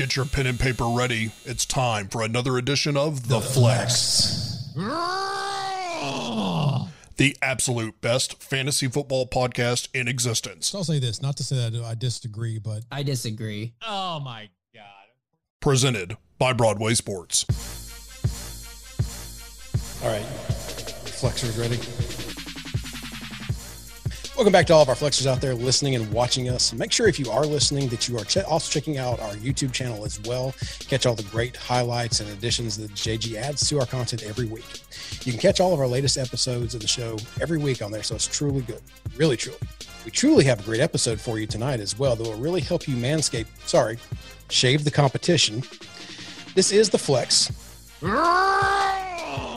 Get your pen and paper ready. It's time for another edition of The, Flex. The absolute best fantasy football podcast in existence. So I'll say this, not to say that I disagree, but I disagree. Oh my god. Presented by Broadway Sports. all right, flexers ready. Welcome back to all of our flexers out there listening and watching us. Make sure if you are listening that you are ch- also checking out our YouTube channel as well. Catch all the great highlights and additions that JG adds to our content every week. You can catch all of our latest episodes of the show every week on there, so it's truly good. Really, truly. We truly have a great episode for you tonight as well that will really help you manscape, sorry, shave the competition. This is the Flex.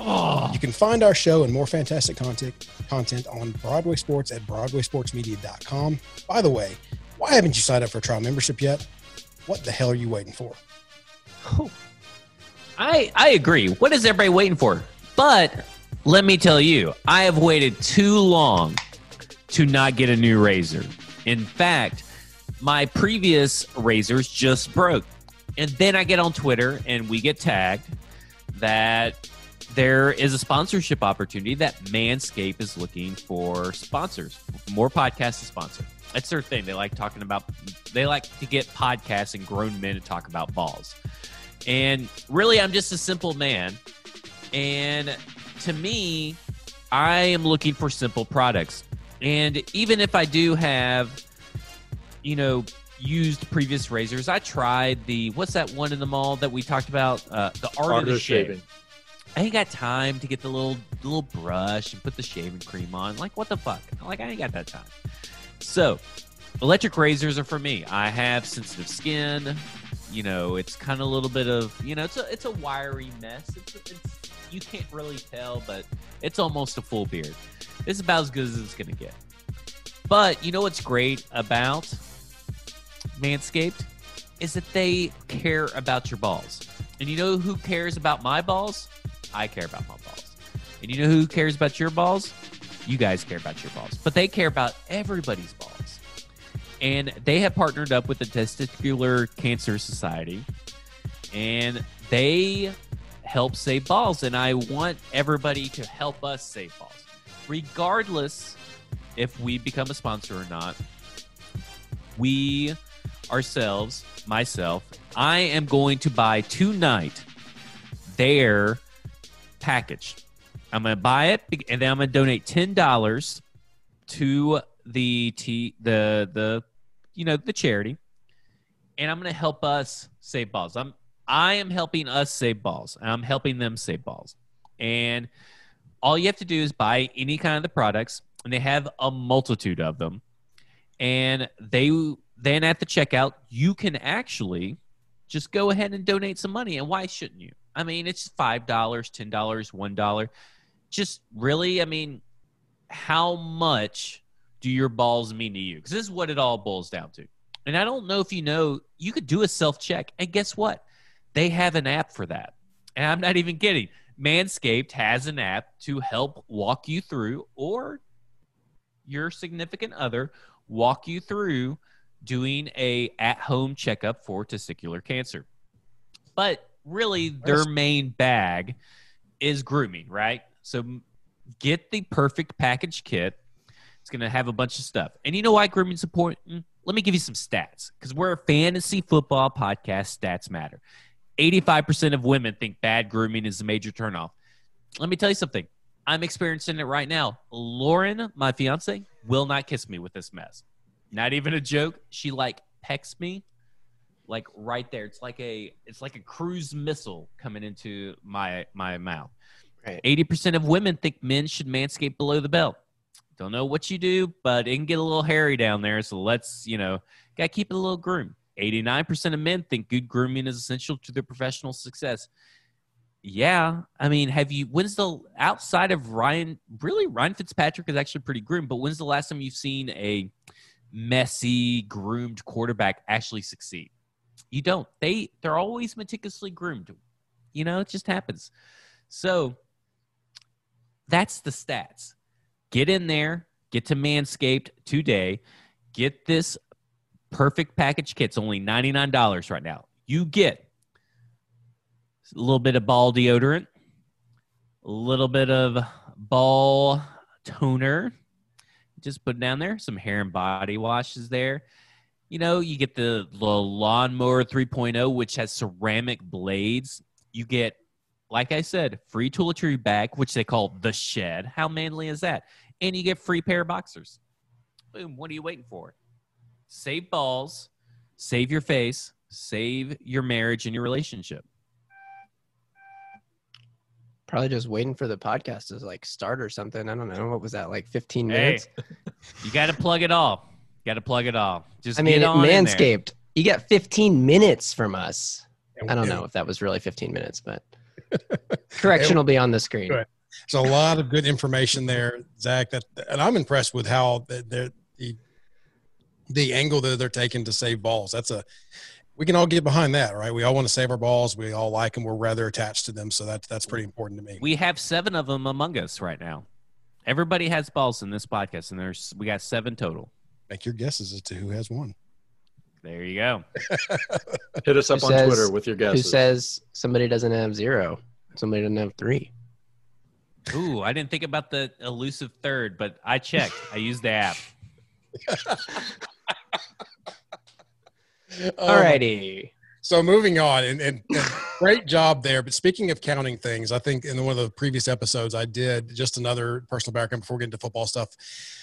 You can find our show and more fantastic content content on Broadway Sports at BroadwaySportsMedia.com. By the way, why haven't you signed up for a trial membership yet? What the hell are you waiting for? I I agree. What is everybody waiting for? But let me tell you, I have waited too long to not get a new razor. In fact, my previous razors just broke. And then I get on Twitter and we get tagged that there is a sponsorship opportunity that Manscaped is looking for sponsors, more podcasts to sponsor. That's their thing. They like talking about, they like to get podcasts and grown men to talk about balls. And really, I'm just a simple man. And to me, I am looking for simple products. And even if I do have, you know, used previous razors, I tried the, what's that one in the mall that we talked about? Uh, the Art, of the Shave. I ain't got time to get the little little brush and put the shaving cream on. Like, what the fuck? Like, I ain't got that time. So, electric razors are for me. I have sensitive skin. You know, it's kind of a little bit of you know, it's a it's a wiry mess. It's, it's you can't really tell, but it's almost a full beard. It's about as good as it's gonna get. But you know what's great about Manscaped is that they care about your balls. And you know who cares about my balls? I care about my balls. And you know who cares about your balls? You guys care about your balls. But they care about everybody's balls. And they have partnered up with the Testicular Cancer Society. And they help save balls. And I want everybody to help us save balls. Regardless if we become a sponsor or not, we ourselves, myself, I am going to buy tonight their package. I'm going to buy it and then I'm going to donate ten dollars to the t the the you know the charity, and I'm going to help us save balls. I'm I am helping us save balls. I'm helping them save balls, and all you have to do is buy any kind of the products, and they have a multitude of them, and they then at the checkout you can actually just go ahead and donate some money. And why shouldn't you? I mean, it's five dollars, ten dollars, one dollar. Just really, I mean, how much do your balls mean to you? Because this is what it all boils down to. And I don't know if you know, you could do a self check, and guess what? They have an app for that. And I'm not even kidding. Manscaped has an app to help walk you through, or your significant other walk you through doing a at-home checkup for testicular cancer. But really their main bag is grooming, right? So get the perfect package kit. It's going to have a bunch of stuff. And you know why grooming's important? Mm, let me give you some stats because we're a fantasy football podcast. Stats matter. 85% of women think bad grooming is a major turnoff. Let me tell you something. I'm experiencing it right now. Lauren, my fiance, will not kiss me with this mess. Not even a joke. She like pecks me like right there. It's like a it's like a cruise missile coming into my my mouth. Eighty percent of women think men should manscape below the belt. Don't know what you do, but it can get a little hairy down there. So let's you know, gotta keep it a little groomed. Eighty nine percent of men think good grooming is essential to their professional success. Yeah, I mean, have you? When's the outside of Ryan? Really, Ryan Fitzpatrick is actually pretty groomed. But when's the last time you've seen a messy, groomed quarterback actually succeed? You don't. They they're always meticulously groomed. You know, it just happens. So that's the stats. Get in there, get to Manscaped today, get this perfect package kit. It's only $99 right now. you get a little bit of ball deodorant, a little bit of ball toner. Just put down there some hair and body washes there. You know, you get the, the lawnmower 3.0, which has ceramic blades. You get, like I said, free toiletry bag, which they call the shed. How manly is that? And you get free pair of boxers. Boom. What are you waiting for? Save balls, save your face, save your marriage and your relationship. Probably just waiting for the podcast to like start or something. I don't know. What was that like 15 Hey, minutes? you got to plug it all. Got to plug it all. Just I mean, get on in there. Manscaped. You get 15 minutes from us. And- I don't and know if that was really 15 minutes, but correction will be on the screen. Good. There's a lot of good information there, Zach. That and I'm impressed with how the the the, the angle that they're taking to save balls. That's a we can all get behind that, right? We all want to save our balls. We all like them. We're rather attached to them, so that's that's pretty important to me. We have seven of them among us right now. Everybody has balls in this podcast, and there's we got seven total. Make your guesses as to who has one. There you go. Hit us up Who on says- Twitter with your guesses. Who says somebody doesn't have zero? Somebody doesn't have three. Ooh, I didn't think about the elusive third, but I checked. I used the app. Um, Alrighty. So moving on, and, and, and great job there. But speaking of counting things, I think in one of the previous episodes I did just another personal background before getting to football stuff.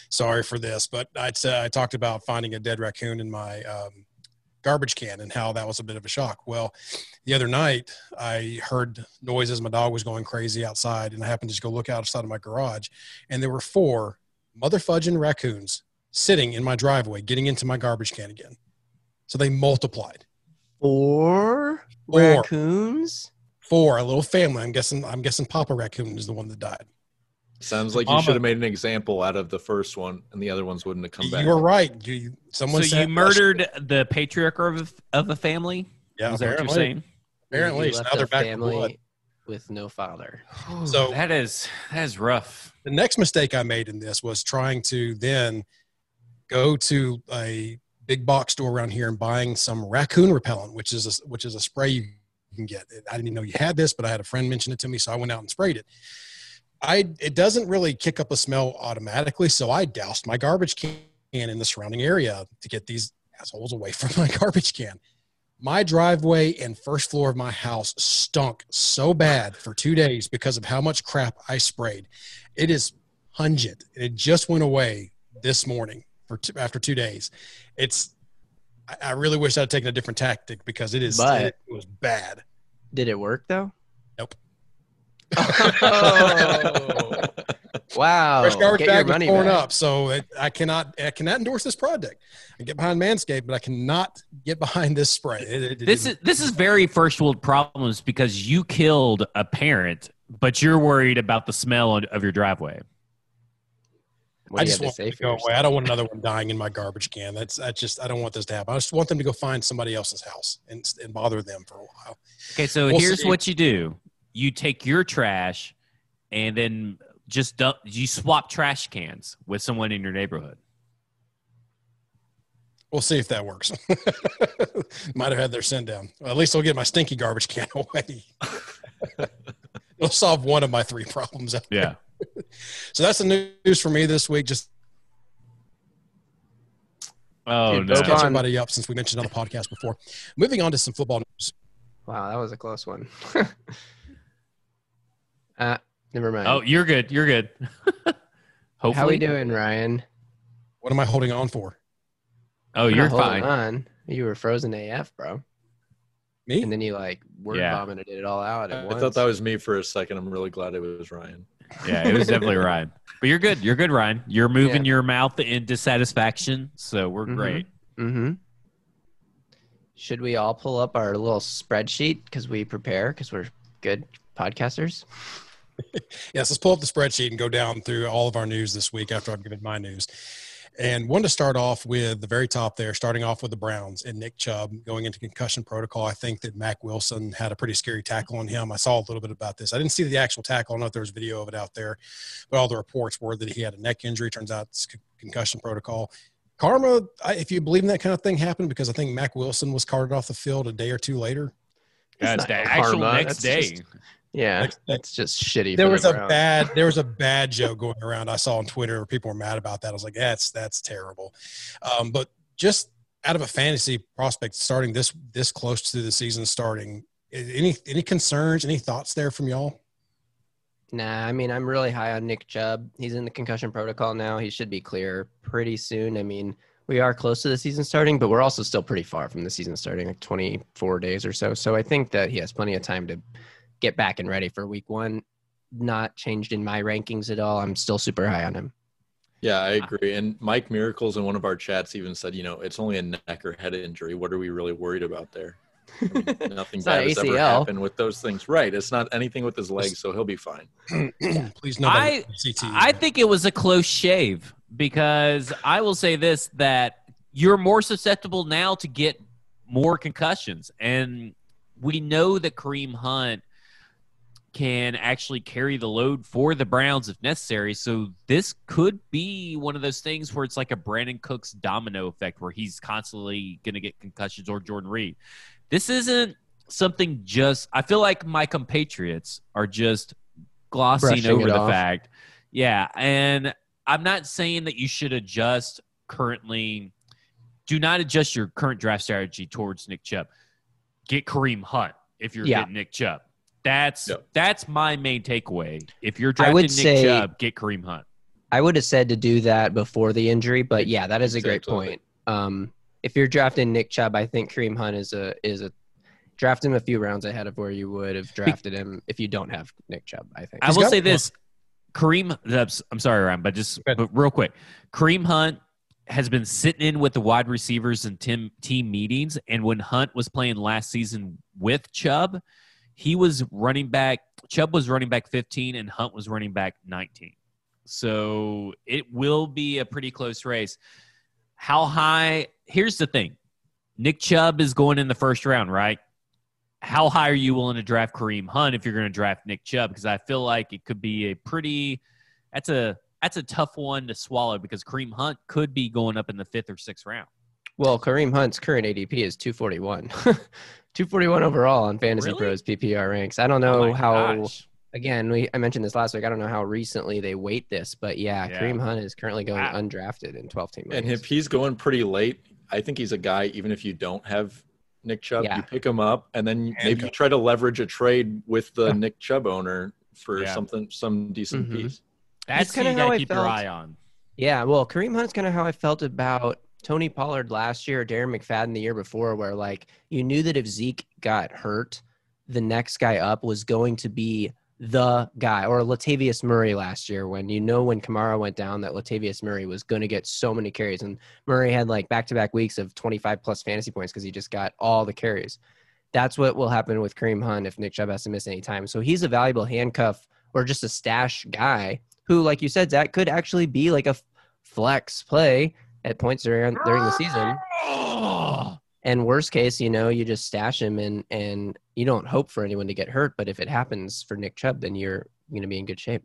Sorry for this, but I'd I talked about finding a dead raccoon in my um, garbage can and how that was a bit of a shock. Well, the other night I heard noises. My dog was going crazy outside, and I happened to just go look outside of my garage, and there were four mother fudging raccoons sitting in my driveway, getting into my garbage can again. So they multiplied. Four Four. raccoons. Four, a little family. I'm guessing. I'm guessing Papa Raccoon is the one that died. Sounds like you should have made an example out of the first one, and the other ones wouldn't have come back. You were right. You, you- someone so said you murdered the patriarch of of a family. Yeah, is that what you're apparently. saying? Apparently, You so left now they're a back for blood. family with no father. Oh, so- that is that is rough. The next mistake I made in this was trying to then go to a big box store around here and buying some raccoon repellent, which is a, which is a spray you can get. I didn't even know you had this, but I had a friend mention it to me, so I went out and sprayed it. I it doesn't really kick up a smell automatically, so I doused my garbage can in the surrounding area to get these assholes away from my garbage can. My driveway and first floor of my house stunk so bad for two days because of how much crap I sprayed. It is pungent. It just went away this morning for two, after two days. It's. I, I really wish I'd taken a different tactic because it is. But- it was bad. Did it work though? Nope. Oh. Wow. Fresh garbage Oh, Get bag was money torn back. up, so it, I cannot. I cannot endorse this project. I get behind Manscaped, but I cannot get behind this spray. It- it- it This didn't- is this is very first world problems because you killed a parent, but you're worried about the smell of of your driveway. What I just want to to go away. I don't want another one dying in my garbage can. That's that's just I don't want this to happen. I just want them to go find somebody else's house and and bother them for a while. Okay, so We'll here's see. what you do: you take your trash, and then just dump, you swap trash cans with someone in your neighborhood. We'll see if that works. Might have had their send down. Well, at least I'll get my stinky garbage can away. It'll solve one of my three problems. Yeah. So that's the news for me this week. Just Oh Dude, no. let's catch everybody up since we mentioned on the podcast before. Moving on to some football news. Wow, that was a close one. uh, never mind. Oh, you're good. You're good. Hopefully. How are we doing, Ryan? What am I holding on for? Oh, We're you're fine. On. You were frozen AF, bro. Me? And then you like word Yeah. vomited it all out at I once. thought that was me for a second. I'm really glad it was Ryan. Yeah, it was definitely Ryan. But you're good. You're good, Ryan. You're moving your mouth in dissatisfaction, so we're Mhm. great. Mm-hmm. Should we all pull up our little spreadsheet because we prepare because we're good podcasters? Yes, let's pull up the spreadsheet and go down through all of our news this week after I've given my news. And one to start off with the very top there, starting off with the Browns and Nick Chubb going into concussion protocol. I think that Mack Wilson had a pretty scary tackle on him. I saw a little bit about this. I didn't see the actual tackle. I don't know if there was video of it out there, but all the reports were that he had a neck injury. Turns out it's concussion protocol. karma, if you believe in that kind of thing, happened because I think Mack Wilson was carted off the field a day or two later. Yeah, It's it's the not actual karma, next that's day. just- Yeah, day. it's just shitty. There was a bad there was a bad joke going around I saw on Twitter where people were mad about that. I was like, that's that's terrible. Um, but just out of a fantasy prospect starting this this close to the season starting, any any concerns, any thoughts there from y'all? Nah, I mean, I'm really high on Nick Chubb. He's in the concussion protocol now. He should be clear pretty soon. I mean, we are close to the season starting, but we're also still pretty far from the season starting, like 24 days or so. So I think that he has plenty of time to get back and ready for week one. Not changed in my rankings at all. I'm still super high on him. Yeah, I uh, agree. And Mike Miracles in one of our chats even said, you know, it's only a neck or head injury. What are we really worried about there? I mean, nothing It's not bad has ever happened with those things. Right. It's not anything with his legs, so he'll be fine. Please nobody I- I think it was a close shave because I will say this that you're more susceptible now to get more concussions. And we know that Kareem Hunt can actually carry the load for the Browns if necessary. So this could be one of those things where it's like a Brandin Cooks domino effect where he's constantly going to get concussions or Jordan Reed. This isn't something just I feel like my compatriots are just glossing Brushing over the off. fact. Yeah, and I'm not saying that you should adjust currently do not adjust your current draft strategy towards Nick Chubb. Get Kareem Hunt if you're Yeah. getting Nick Chubb. That's Yep. that's my main takeaway. If you're I drafting would Nick say- Chubb, get Kareem Hunt. I would have said to do that before the injury, but yeah, that is a great Exactly. point. Um, if you're drafting Nick Chubb, I think Kareem Hunt is a is a draft him a few rounds ahead of where you would have drafted him if you don't have Nick Chubb. I think. I He's will got say this: Kareem. that's- I'm sorry, Ryan, but just but real quick, Kareem Hunt has been sitting in with the wide receivers and team team meetings, and when Hunt was playing last season with Chubb, he was running back. Chubb was running back 15, and Hunt was running back 19. So it will be a pretty close race. How high? Here's the thing: Nick Chubb is going in the first round, right? how high are you willing to draft Kareem Hunt if you're going to draft Nick Chubb? Because I feel like it could be a pretty that's a that's a tough one to swallow because Kareem Hunt could be going up in the fifth or sixth round. Well, Kareem Hunt's current ADP is 241. 241 overall on Fantasy Really? Pros PPR ranks. I don't Oh know my how. gosh. Again, we I mentioned this last week. I don't know how recently they weight this, but yeah, Yeah. Kareem Hunt is currently going Wow. undrafted in 12 team. And leagues. if he's going pretty late, I think he's a guy, even if you don't have Nick Chubb, Yeah. you pick him up and then maybe you try to leverage a trade with the Nick Chubb owner for Yeah. something some decent Mhm. piece. That's kinda how I to keep your felt. eye on. Yeah, well, Kareem Hunt's kind of how I felt about Tony Pollard last year, Darren McFadden the year before, where like you knew that if Zeke got hurt, the next guy up was going to be the guy, or Latavius Murray last year, when you know when Kamara went down that Latavius Murray was going to get so many carries, and Murray had like back to back weeks of 25 plus fantasy points because he just got all the carries. That's what will happen with Kareem Hunt if Nick Chubb has to miss any time. So he's a valuable handcuff or just a stash guy who, like you said, Zach, could actually be like a flex play at points during during the season. Oh, And worst case, you know, you just stash him and and you don't hope for anyone to get hurt. But if it happens for Nick Chubb, then you're going to be in good shape.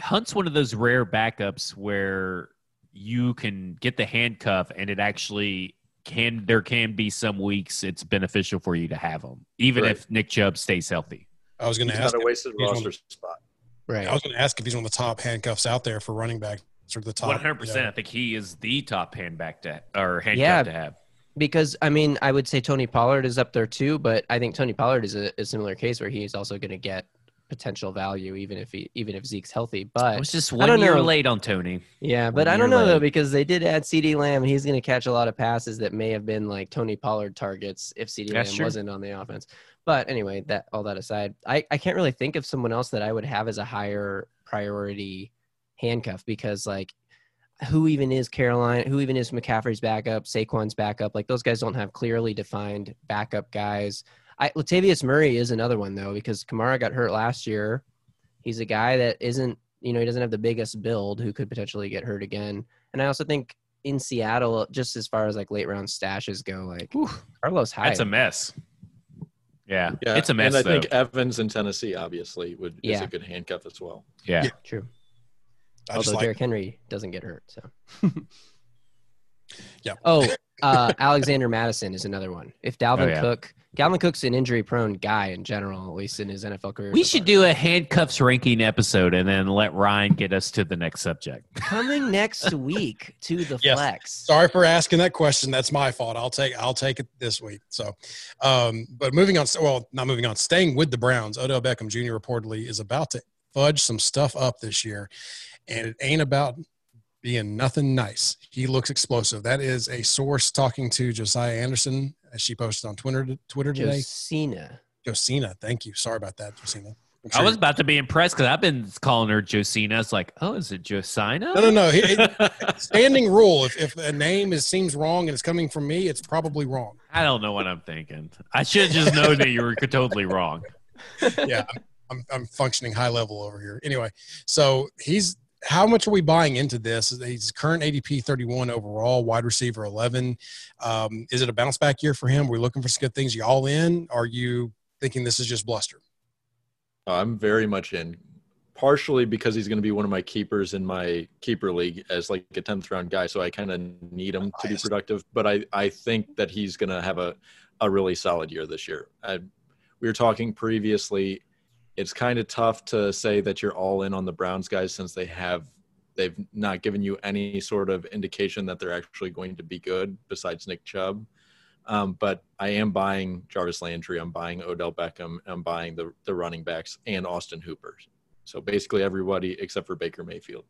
Hunt's one of those rare backups where you can get the handcuff and it actually can there can be some weeks it's beneficial for you to have him even Right. if Nick Chubb stays healthy. I was going to ask. not a wasted roster spot. Right. I was going to ask if he's one of the top handcuffs out there for running backs or the top. One hundred percent. I think he is the top handback to or handcuff Yeah. to have. because I mean, I would say Tony Pollard is up there too, but I think Tony Pollard is a, a similar case where he's also going to get potential value even if he even if Zeke's healthy. I But was just I one don't year know. late on Tony. Yeah, but One I don't year know though because they did add CeeDee Lamb and he's going to catch a lot of passes that may have been like Tony Pollard targets if CeeDee That's Lamb true. wasn't on the offense. But anyway, that all that aside, I, I can't really think of someone else that I would have as a higher priority handcuff because like who even is Caroline? Who even is McCaffrey's backup? Saquon's backup? Like those guys don't have clearly defined backup guys. I, Latavius Murray is another one though because Kamara got hurt last year. He's a guy that isn't you know he doesn't have the biggest build who could potentially get hurt again. And I also think in Seattle, just as far as like late round stashes go, like Carlos Hyde. That's a mess. Yeah, Yeah, it's a mess. And I though. think Evans in Tennessee obviously would is Yeah. a good handcuff as well. yeah. Yeah. true. I just Although like Derrick Henry doesn't get hurt, so yeah. Oh, uh, Alexander Mattison is another one. If Dalvin Oh, yeah. Cook, Dalvin Cook's an injury-prone guy in general, at least in his NFL career. We so should do a handcuffs ranking episode and then let Ryan get us to the next subject. coming next week to the Yes. flex. Sorry for asking that question. That's my fault. I'll take I'll take it this week. So, um, but moving on. Well, not moving on. Staying with the Browns, Odell Beckham Jr. reportedly is about to fudge some stuff up this year, and it ain't about being nothing nice. He looks explosive. That is a source talking to Josina Anderson, as she posted on Twitter Twitter today. Josina. Josina, thank you. Sorry about that, Josina. I'm I was about to be impressed because I've been calling her Josina. It's like, oh, is it Josina? no, no, no. He- he- standing rule. If, if a name is seems wrong and it's coming from me, it's probably wrong. I don't know what I'm thinking. I should just know that you were totally wrong. yeah, I'm, I'm, I'm functioning high level over here. Anyway, so he's how much are we buying into this? He's current ADP 31 overall, wide receiver 11. Um, is it a bounce back year for him? We're looking for some good things. You all in? Are you thinking this is just bluster? I'm very much in, partially because he's going to be one of my keepers in my keeper league as like a 10th round guy. So I kind of need him to be productive. But I, I think that he's going to have a, a really solid year this year. I, we were talking previously. It's kind of tough to say that you're all in on the Browns guys since they have they've not given you any sort of indication that they're actually going to be good besides Nick Chubb. Um, but I am buying Jarvis Landry. I'm buying Odell Beckham. I'm buying the the running backs and Austin Hooper. So basically everybody except for Baker Mayfield.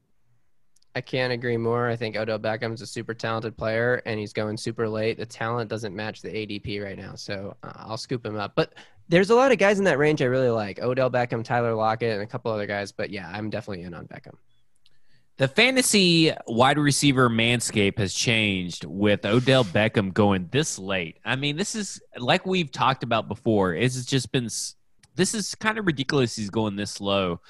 I can't agree more. I think Odell Beckham's a super talented player, and he's going super late. The talent doesn't match the ADP right now, so uh, I'll scoop him up. But there's a lot of guys in that range I really like: Odell Beckham, Tyler Lockett, and a couple other guys. But yeah, I'm definitely in on Beckham. The fantasy wide receiver manscape has changed with Odell Beckham going this late. I mean, this is like we've talked about before. It's just been this is kind of ridiculous. He's going this low,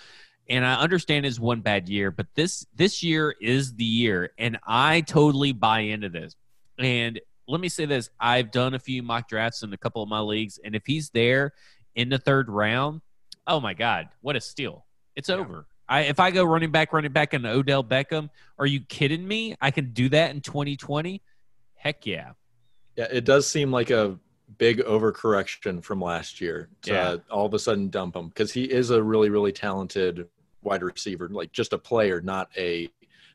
and I understand it's one bad year, but this this year is the year, and I totally buy into this. And let me say this: I've done a few mock drafts in a couple of my leagues, and if he's there in the third round, oh my god, what a steal! It's Yeah. over. I, if I go running back, running back, and Odell Beckham, are you kidding me? I can do that in 2020. Heck yeah! Yeah, it does seem like a big overcorrection from last year to Yeah. uh, all of a sudden dump him because he is a really really talented wide receiver, like just a player, not a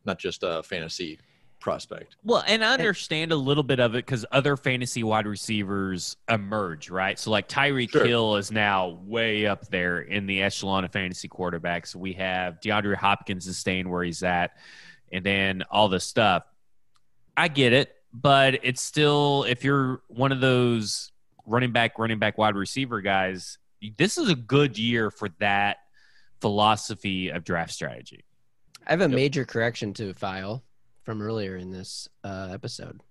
not just a fantasy prospect. Well, and I understand a little bit of it because other fantasy wide receivers emerge, right? So, like Tyreek Sure. Hill is now way up there in the echelon of fantasy quarterbacks. We have DeAndre Hopkins is staying where he's at, and then all this stuff. I get it, but it's still if you're one of those running back, running back, wide receiver guys, this is a good year for that philosophy of draft strategy. I have a Yep. major correction to file from earlier in this uh, episode.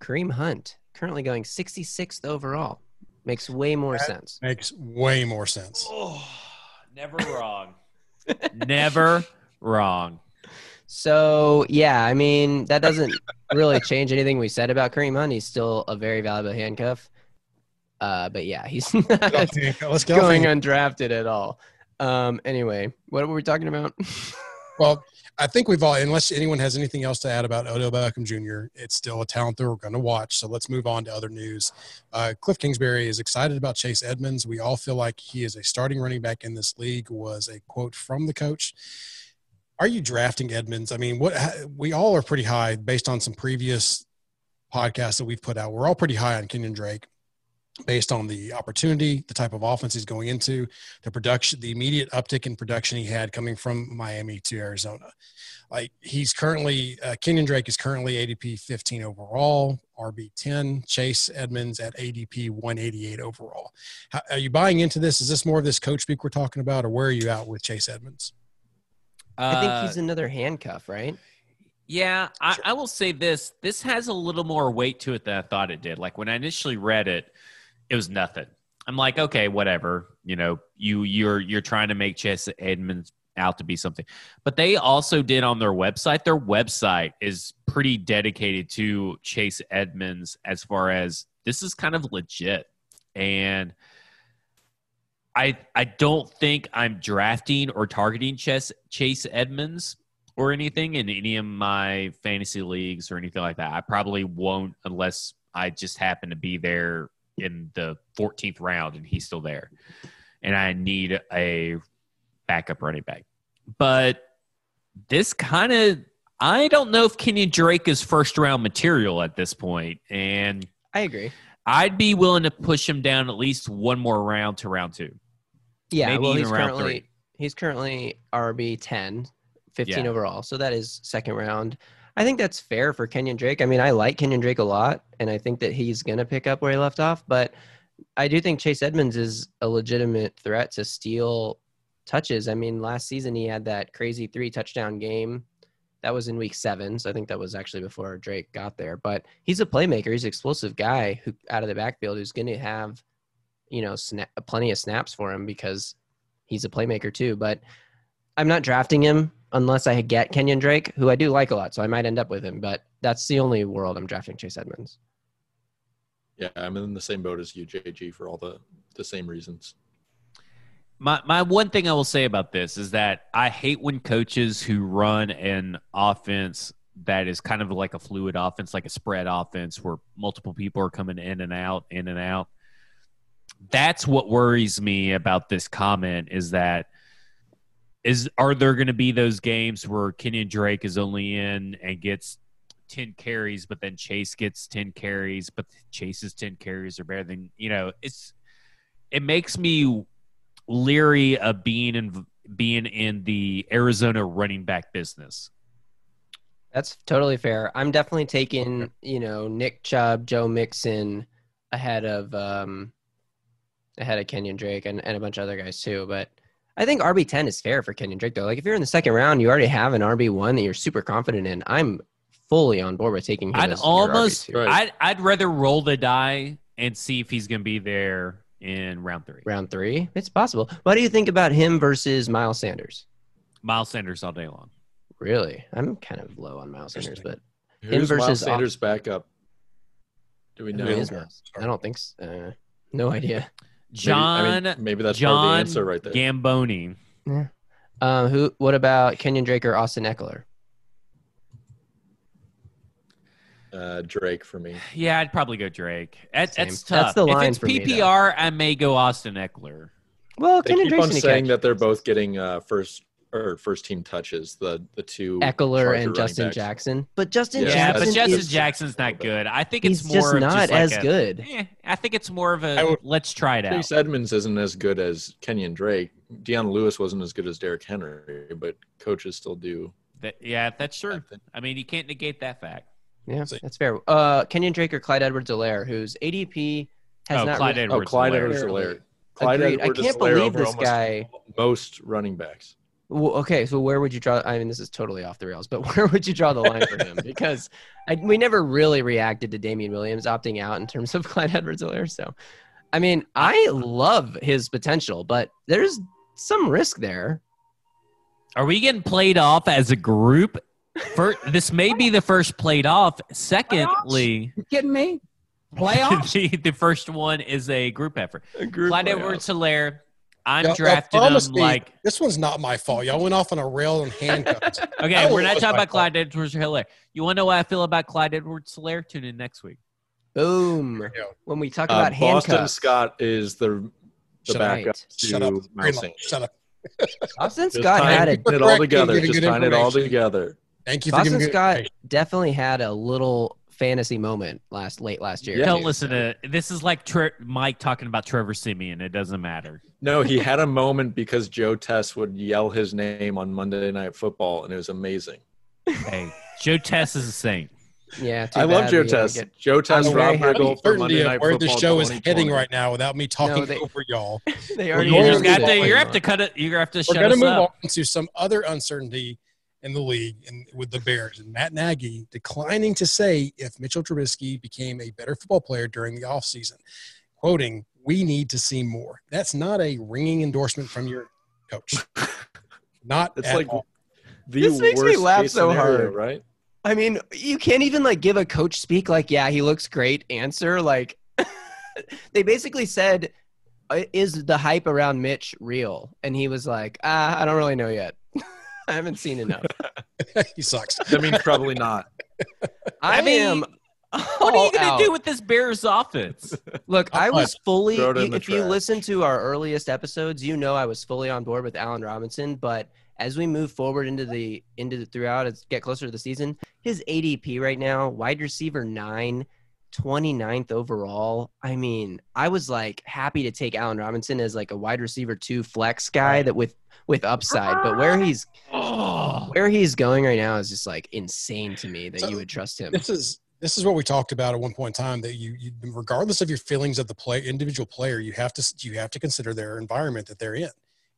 Kareem Hunt currently going 66th overall makes way more That- sense. Makes way more sense. Oh, never wrong. never wrong. So yeah, I mean that doesn't really change anything we said about Kareem Hunt. He's still a very valuable handcuff. Uh, but yeah, he's not Let's go. going undrafted at all. Um, anyway, what were we talking about? Well, I think we've all, unless anyone has anything else to add about Odell Beckham Jr., it's still a talent that we're going to watch. So let's move on to other news. Uh, Kliff Kingsbury is excited about Chase Edmonds. We all feel like he is a starting running back in this league, was a quote from the coach. Are you drafting Edmonds? I mean, what we all are pretty high based on some previous podcasts that we've put out. We're all pretty high on Kenyan Drake based on the opportunity, the type of offense he's going into, the production, the immediate uptick in production he had coming from Miami to Arizona. Like he's currently, uh, Kenyan Drake is currently ADP 15 overall, RB 10, Chase Edmonds at ADP 188 overall. How, are you buying into this? Is this more of this coach speak we're talking about, or where are you out with Chase Edmonds? I think Uh, he's another handcuff, right? Yeah, I, I will say this. This has a little more weight to it than I thought it did. Like when I initially read it, it was nothing. I'm like, okay, whatever. You know, you you're you're trying to make Chase Edmonds out to be something. But they also did on their website. Their website is pretty dedicated to Chase Edmonds as far as this is kind of legit. And I I don't think I'm drafting or targeting Chase Chase Edmonds or anything in any of my fantasy leagues or anything like that. I probably won't unless I just happen to be there in the 14th round and he's still there. And I need a backup running back. But this kind of, I don't know if Kenyan Drake is first round material at this point, And I agree. I'd be willing to push him down at least one more round to round two. Yeah, Maybe well, he's currently three. he's currently RB 10, 15 Yeah. overall. So that is second round. I think that's fair for Kenyan Drake. I mean, I like Kenyan Drake a lot, and I think that he's going to pick up where he left off. But I do think Chase Edmonds is a legitimate threat to steal touches. I mean, last season he had that crazy three touchdown game. That was in week seven. So I think that was actually before Drake got there. But he's a playmaker. He's an explosive guy who out of the backfield who's going to have, you know, plenty of snaps for him because he's a playmaker too. But I'm not drafting him unless I get Kenyan Drake, who I do like a lot. So I might end up with him. But that's the only world I'm drafting Chase Edmonds. Yeah, I'm in the same boat as you, JG, for all the the same reasons. My my one thing I will say about this is that I hate when coaches who run an offense that is kind of like a fluid offense, like a spread offense, where multiple people are coming in and out, in and out. That's what worries me about this comment is that is are there going to be those games where Kenyan Drake is only in and gets 10 carries, but then Chase gets 10 carries, but Chase's 10 carries are better than, you know, it's, it makes me leery of being in, being in the Arizona running back business. That's totally fair. I'm definitely taking, you know, Nick Chubb, Joe Mixon ahead of um ahead of Kenyan Drake and, and a bunch of other guys too. But I think RB ten is fair for Kenyan Drake though. Like if you're in the second round, you already have an RB one that you're super confident in. I'm fully on board with taking him. I'd as your almost, RB2. Right. I'd, I'd rather roll the die and see if he's going to be there in round three. round three. It's possible. What do you think about him versus Miles Sanders? Miles Sanders all day long. Really? I'm kind of low on Miles Sanders, but Who's versus Miles off- Sanders backup? Do we know? I don't think so. Uh, no idea. Maybe- John, I mean, maybe that's part of the answer right there. Gamboni. Um, who? What about Kenyan Drake or Austin Ekeler? uh, Drake for me. Yeah, I'd probably go Drake. That, Same. that's That's the line if it's for me. PPR, I may go Austin Ekeler. Well, They Kenyan keep Drake's on saying catch that they're both getting uh, first or first team touches. The the two Ekeler and Justin backs. Jackson, but Justin Yeah, Yeah, Jackson but Justin is Jackson's not good. I think he's it's more just of not just like as a- good. Eh, I think it's more of a I would- let's try it out. Chase Edmonds isn't as good as Kenyan Drake. Dion Lewis wasn't as good as Derrick Henry, but coaches still do. That, yeah, that's true. I. I mean, you can't negate that fact. Yeah, See. that's fair. Uh, Kenyan Drake or Clyde Edwards-Helaire, whose ADP has Oh, not Clyde really- Oh, Clyde Edwards Helaire. Clyde Agreed. I can't believe this guy. Most running backs. Well, okay, so where would you draw? I mean, this is totally off the rails, but where would you draw the line for him? Because I, we never really reacted to Damien Williams opting out in terms of Clyde Edwards-Helaire. So, I mean, I love his potential, but there's some risk there. Are we getting played off as a group? First, this may be the first played off. Secondly, You kidding me? Playoffs? the, the first one is a group effort. A group Clyde Edwards Helaire. I'm Y'all- y'all drafted him me- like this one's not my fault. Y'all went off on a rail and handcuffs. okay. That We're not talking my about Clyde Edwards Helaire. You want to know what I feel about Clyde Edwards Helaire? Tune in next week. Boom. There. When we talk Uh, about handcuffs, Boston Scott is the the Shut up. backup to Shut up. Miles Shut up. Boston Scott tying had a it all together. Just good tying it all together. Thank you for Boston Scott definitely had a little fantasy moment last late last year. Yeah. Don't listen to this. Is like Tre- Mike talking about Trevor Siemian. It doesn't matter. No, he had a moment because Joe Tess would yell his name on Monday Night Football, and it was amazing. Hey, Joe Tess is a saint. Yeah, too I love Joe we Tess. get- Joe Tess, I'm Rob. Riggle for Monday of Night where Football. the show is heading right now without me talking they- over y'all. They We're already going You know just to got move what to. on. we You have want. to cut it. You have to We're shut going to us move up. on to some other uncertainty in the league and with the Bears and Matt Nagy declining to say if Mitchell Trubisky became a better football player during the offseason. Quoting, we need to see more. That's not a ringing endorsement from your coach. Not It's at like all. the This makes me laugh so scenario, hard. right? I mean, you can't even like give a coach speak like, yeah, he looks great answer. Like, they basically said, "Uh, is the hype around Mitch real? And he was like, ah, I don't really know yet. I haven't seen enough. he sucks. That means probably not. I, I mean, am. What are you gonna do with this Bears offense? Look, I was fully. Throw it in you- the if you listen to our earliest episodes, you know I was fully on board with Allen Robinson. But as we move forward into the into the throughout, as get closer to the season, his ADP right now, wide receiver nine, 29th overall. I mean, I was like happy to take Allen Robinson as like a wide receiver two flex guy that with with upside. But where he's oh, where he's going right now is just like insane to me that So, you would trust him. This is this is what we talked about at one point in time that you, you regardless of your feelings of the play individual player, you have to you have to consider their environment that they're in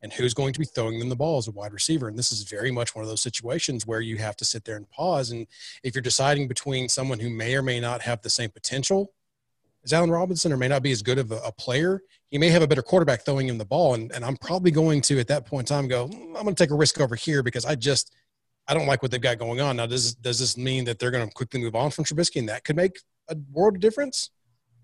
and who's going to be throwing them the ball as a wide receiver. And this is very much one of those situations where you have to sit there and pause. And if you're deciding between someone who may or may not have the same potential as Allen Robinson or may not be as good of a, a player, he may have a better quarterback throwing him the ball. And, and I'm probably going to at that point in time go, "Mm, I'm going to take a risk over here because I just I don't like what they've got going on. Now, does does this mean that they're going to quickly move on from Trubisky and that could make a world of difference?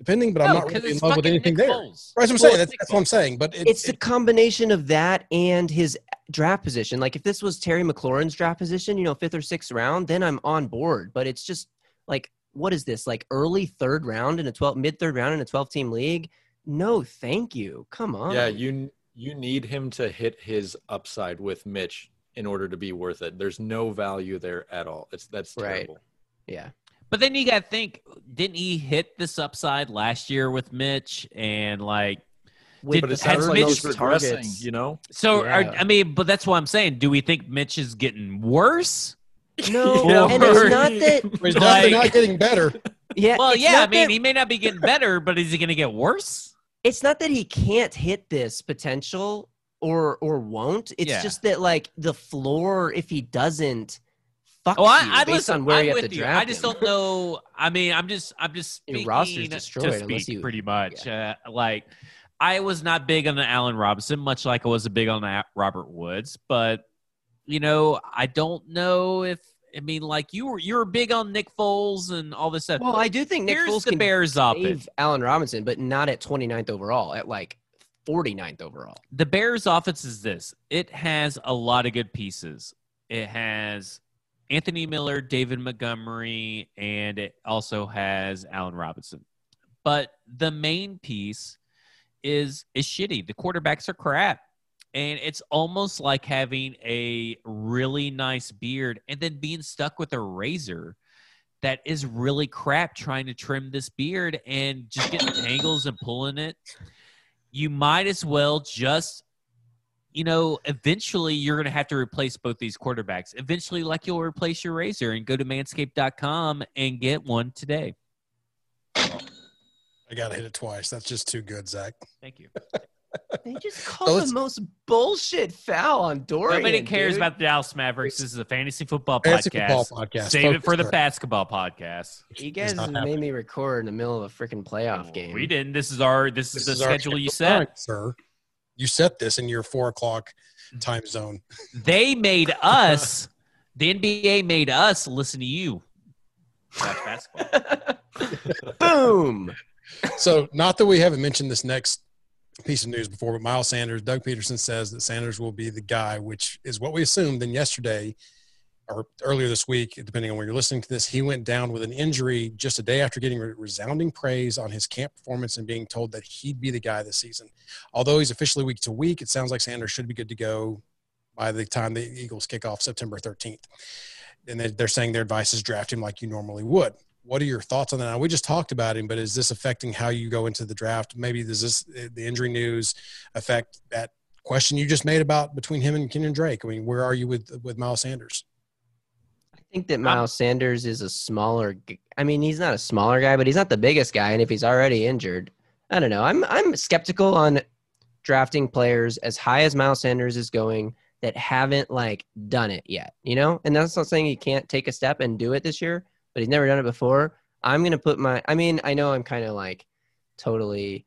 Depending, but I'm not really in love with anything Nick there. Foles. Right, that's what I'm Well, saying. That's, that's what I'm saying. But it, it's the combination of that and his draft position. Like if this was Terry McLaurin's draft position, you know, fifth or sixth round, then I'm on board. But it's just like, what is this? Like early third round in a 12 mid third round in a 12 team league? No, thank you. Come on. Yeah, you you need him to hit his upside with Mitch in order to be worth it. There's no value there at all. It's that's Right. terrible. yeah. But then you got to think, didn't he hit this upside last year with Mitch? And like, With But it sounds like Mitch he's regressing. targets. You know, so are, I mean, but that's what I'm saying. Do we think Mitch is getting worse? No, Yeah, and it's not that. he's definitely like- not getting better. Yeah. Well, yeah. I mean, that- he may not be getting better, but is he going to get worse? it's not that he can't hit this potential or or won't. It's Yeah. just that like the floor, if he doesn't, fuck Oh, I, you I based listen. on where I'm you have to you. I just him. don't know. I mean, I'm just, I'm just Your speaking roster's to destroyed unless speak you- pretty much. Uh, like, I was not big on the Allen Robinson, much like I was a big on the Robert Woods. But you know, I don't know if I mean, like you were, you were big on Nick Foles and all this stuff. Well, I do think Nick Here's Foles the can Bears offense. save Allen Robinson, but not at 29th overall, at like 49th overall. the Bears offense is this. It has a lot of good pieces. It has Anthony Miller, David Montgomery, and it also has Allen Robinson. But the main piece is is shitty. The quarterbacks are crap. And it's almost like having a really nice beard and then being stuck with a razor that is really crap trying to trim this beard and just getting tangles and pulling it you might as well just you know eventually you're going to have to replace both these quarterbacks eventually like you'll replace your razor and go to manscaped.com and get one today I got to hit it twice. That's just too good, Zach. thank you They just called let's- oh, the most bullshit foul on Dorian. nobody cares dude. about the dallas mavericks this is a fantasy football Fantasy podcast football podcast. save it for the there. basketball podcast You guys made happening. me record in the middle of a freaking playoff game. we didn't this is our this, is This the our schedule you set sir. You set this in your four o'clock mm-hmm. time zone. they made us the nba made us listen to you watch basketball Boom. So, not that we haven't mentioned this next piece of news before, but Miles Sanders, Doug Pederson says that Sanders will be the guy, which is what we assumed. Then yesterday, or earlier this week, depending on when you're listening to this, he went down with an injury just a day after getting resounding praise on his camp performance and being told that he'd be the guy this season. Although he's officially week to week, it sounds like Sanders should be good to go by the time the Eagles kick off September 13th. And they- they're saying their advice is draft him like you normally would. What are your thoughts on that? Now, we just talked about him, but is this affecting how you go into the draft? Maybe does this the injury news affect that question you just made about between him and Kenyan Drake? I mean, where are you with with Miles Sanders? I think that Miles Sanders is a smaller. I mean, he's not a smaller guy, but he's not the biggest guy. And if he's already injured, I don't know. I'm I'm skeptical on drafting players as high as Miles Sanders is going that haven't like done it yet. You know, and that's not saying he can't take a step and do it this year, but he's never done it before. I'm gonna put my. I mean, I know I'm kind of like totally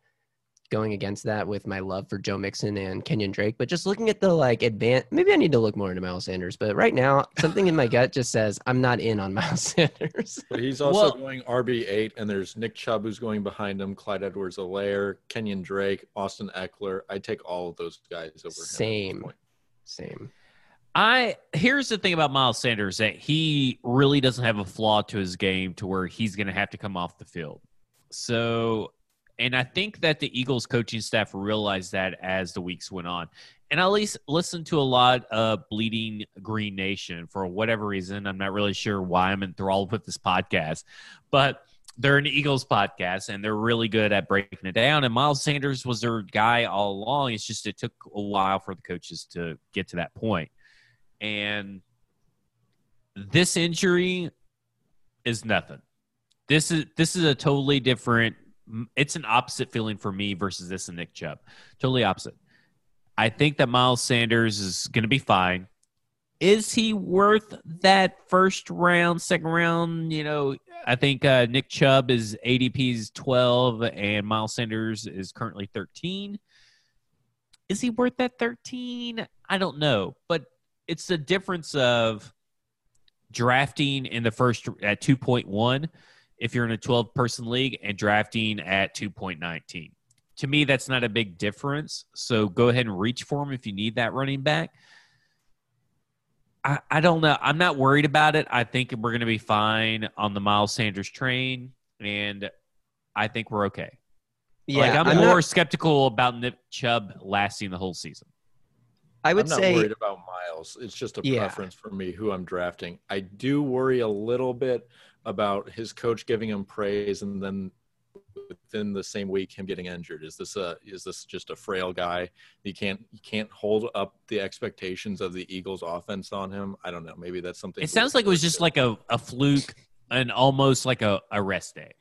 going against that with my love for Joe Mixon and Kenyan Drake, but just looking at the like advance, maybe I need to look more into Miles Sanders. But right now, something in my gut just says I'm not in on Miles Sanders. But he's also Well- going RB eight, and there's Nick Chubb who's going behind him, Clyde Edwards-Helaire, Kenyan Drake, Austin Ekeler. I take all of those guys over him. Same. Same. I here's the thing about Miles Sanders that he really doesn't have a flaw to his game to where he's going to have to come off the field. So, and I think that the Eagles coaching staff realized that as the weeks went on. And I at least listened to a lot of Bleeding Green Nation for whatever reason. I'm not really sure why I'm enthralled with this podcast, but they're an Eagles podcast and they're really good at breaking it down. And Miles Sanders was their guy all along. It's just it took a while for the coaches to get to that point. And this injury is nothing. This is this is a totally different. It's an opposite feeling for me versus this and Nick Chubb. Totally opposite. I think that Miles Sanders is going to be fine. Is he worth that first round, second round? You know, I think uh, Nick Chubb is ADP's 12 and Miles Sanders is currently 13. Is he worth that 13? I don't know, but it's the difference of drafting in the first at 2.1 if you're in a 12 person league and drafting at 2.19. To me, that's not a big difference. So go ahead and reach for him if you need that running back. I, I don't know. I'm not worried about it. I think we're going to be fine on the Miles Sanders train, and I think we're okay. Yeah, like I'm, I'm more not- skeptical about Nick Chubb lasting the whole season. I would I'm not say worried about Miles. It's just a Yeah. preference for me who I'm drafting. I do worry a little bit about his coach giving him praise and then within the same week him getting injured. Is this a is this just a frail guy? You can't you can't hold up the expectations of the Eagles offense on him. I don't know. Maybe that's something It sounds like it was just to. like a, a fluke and almost like a, a rest day.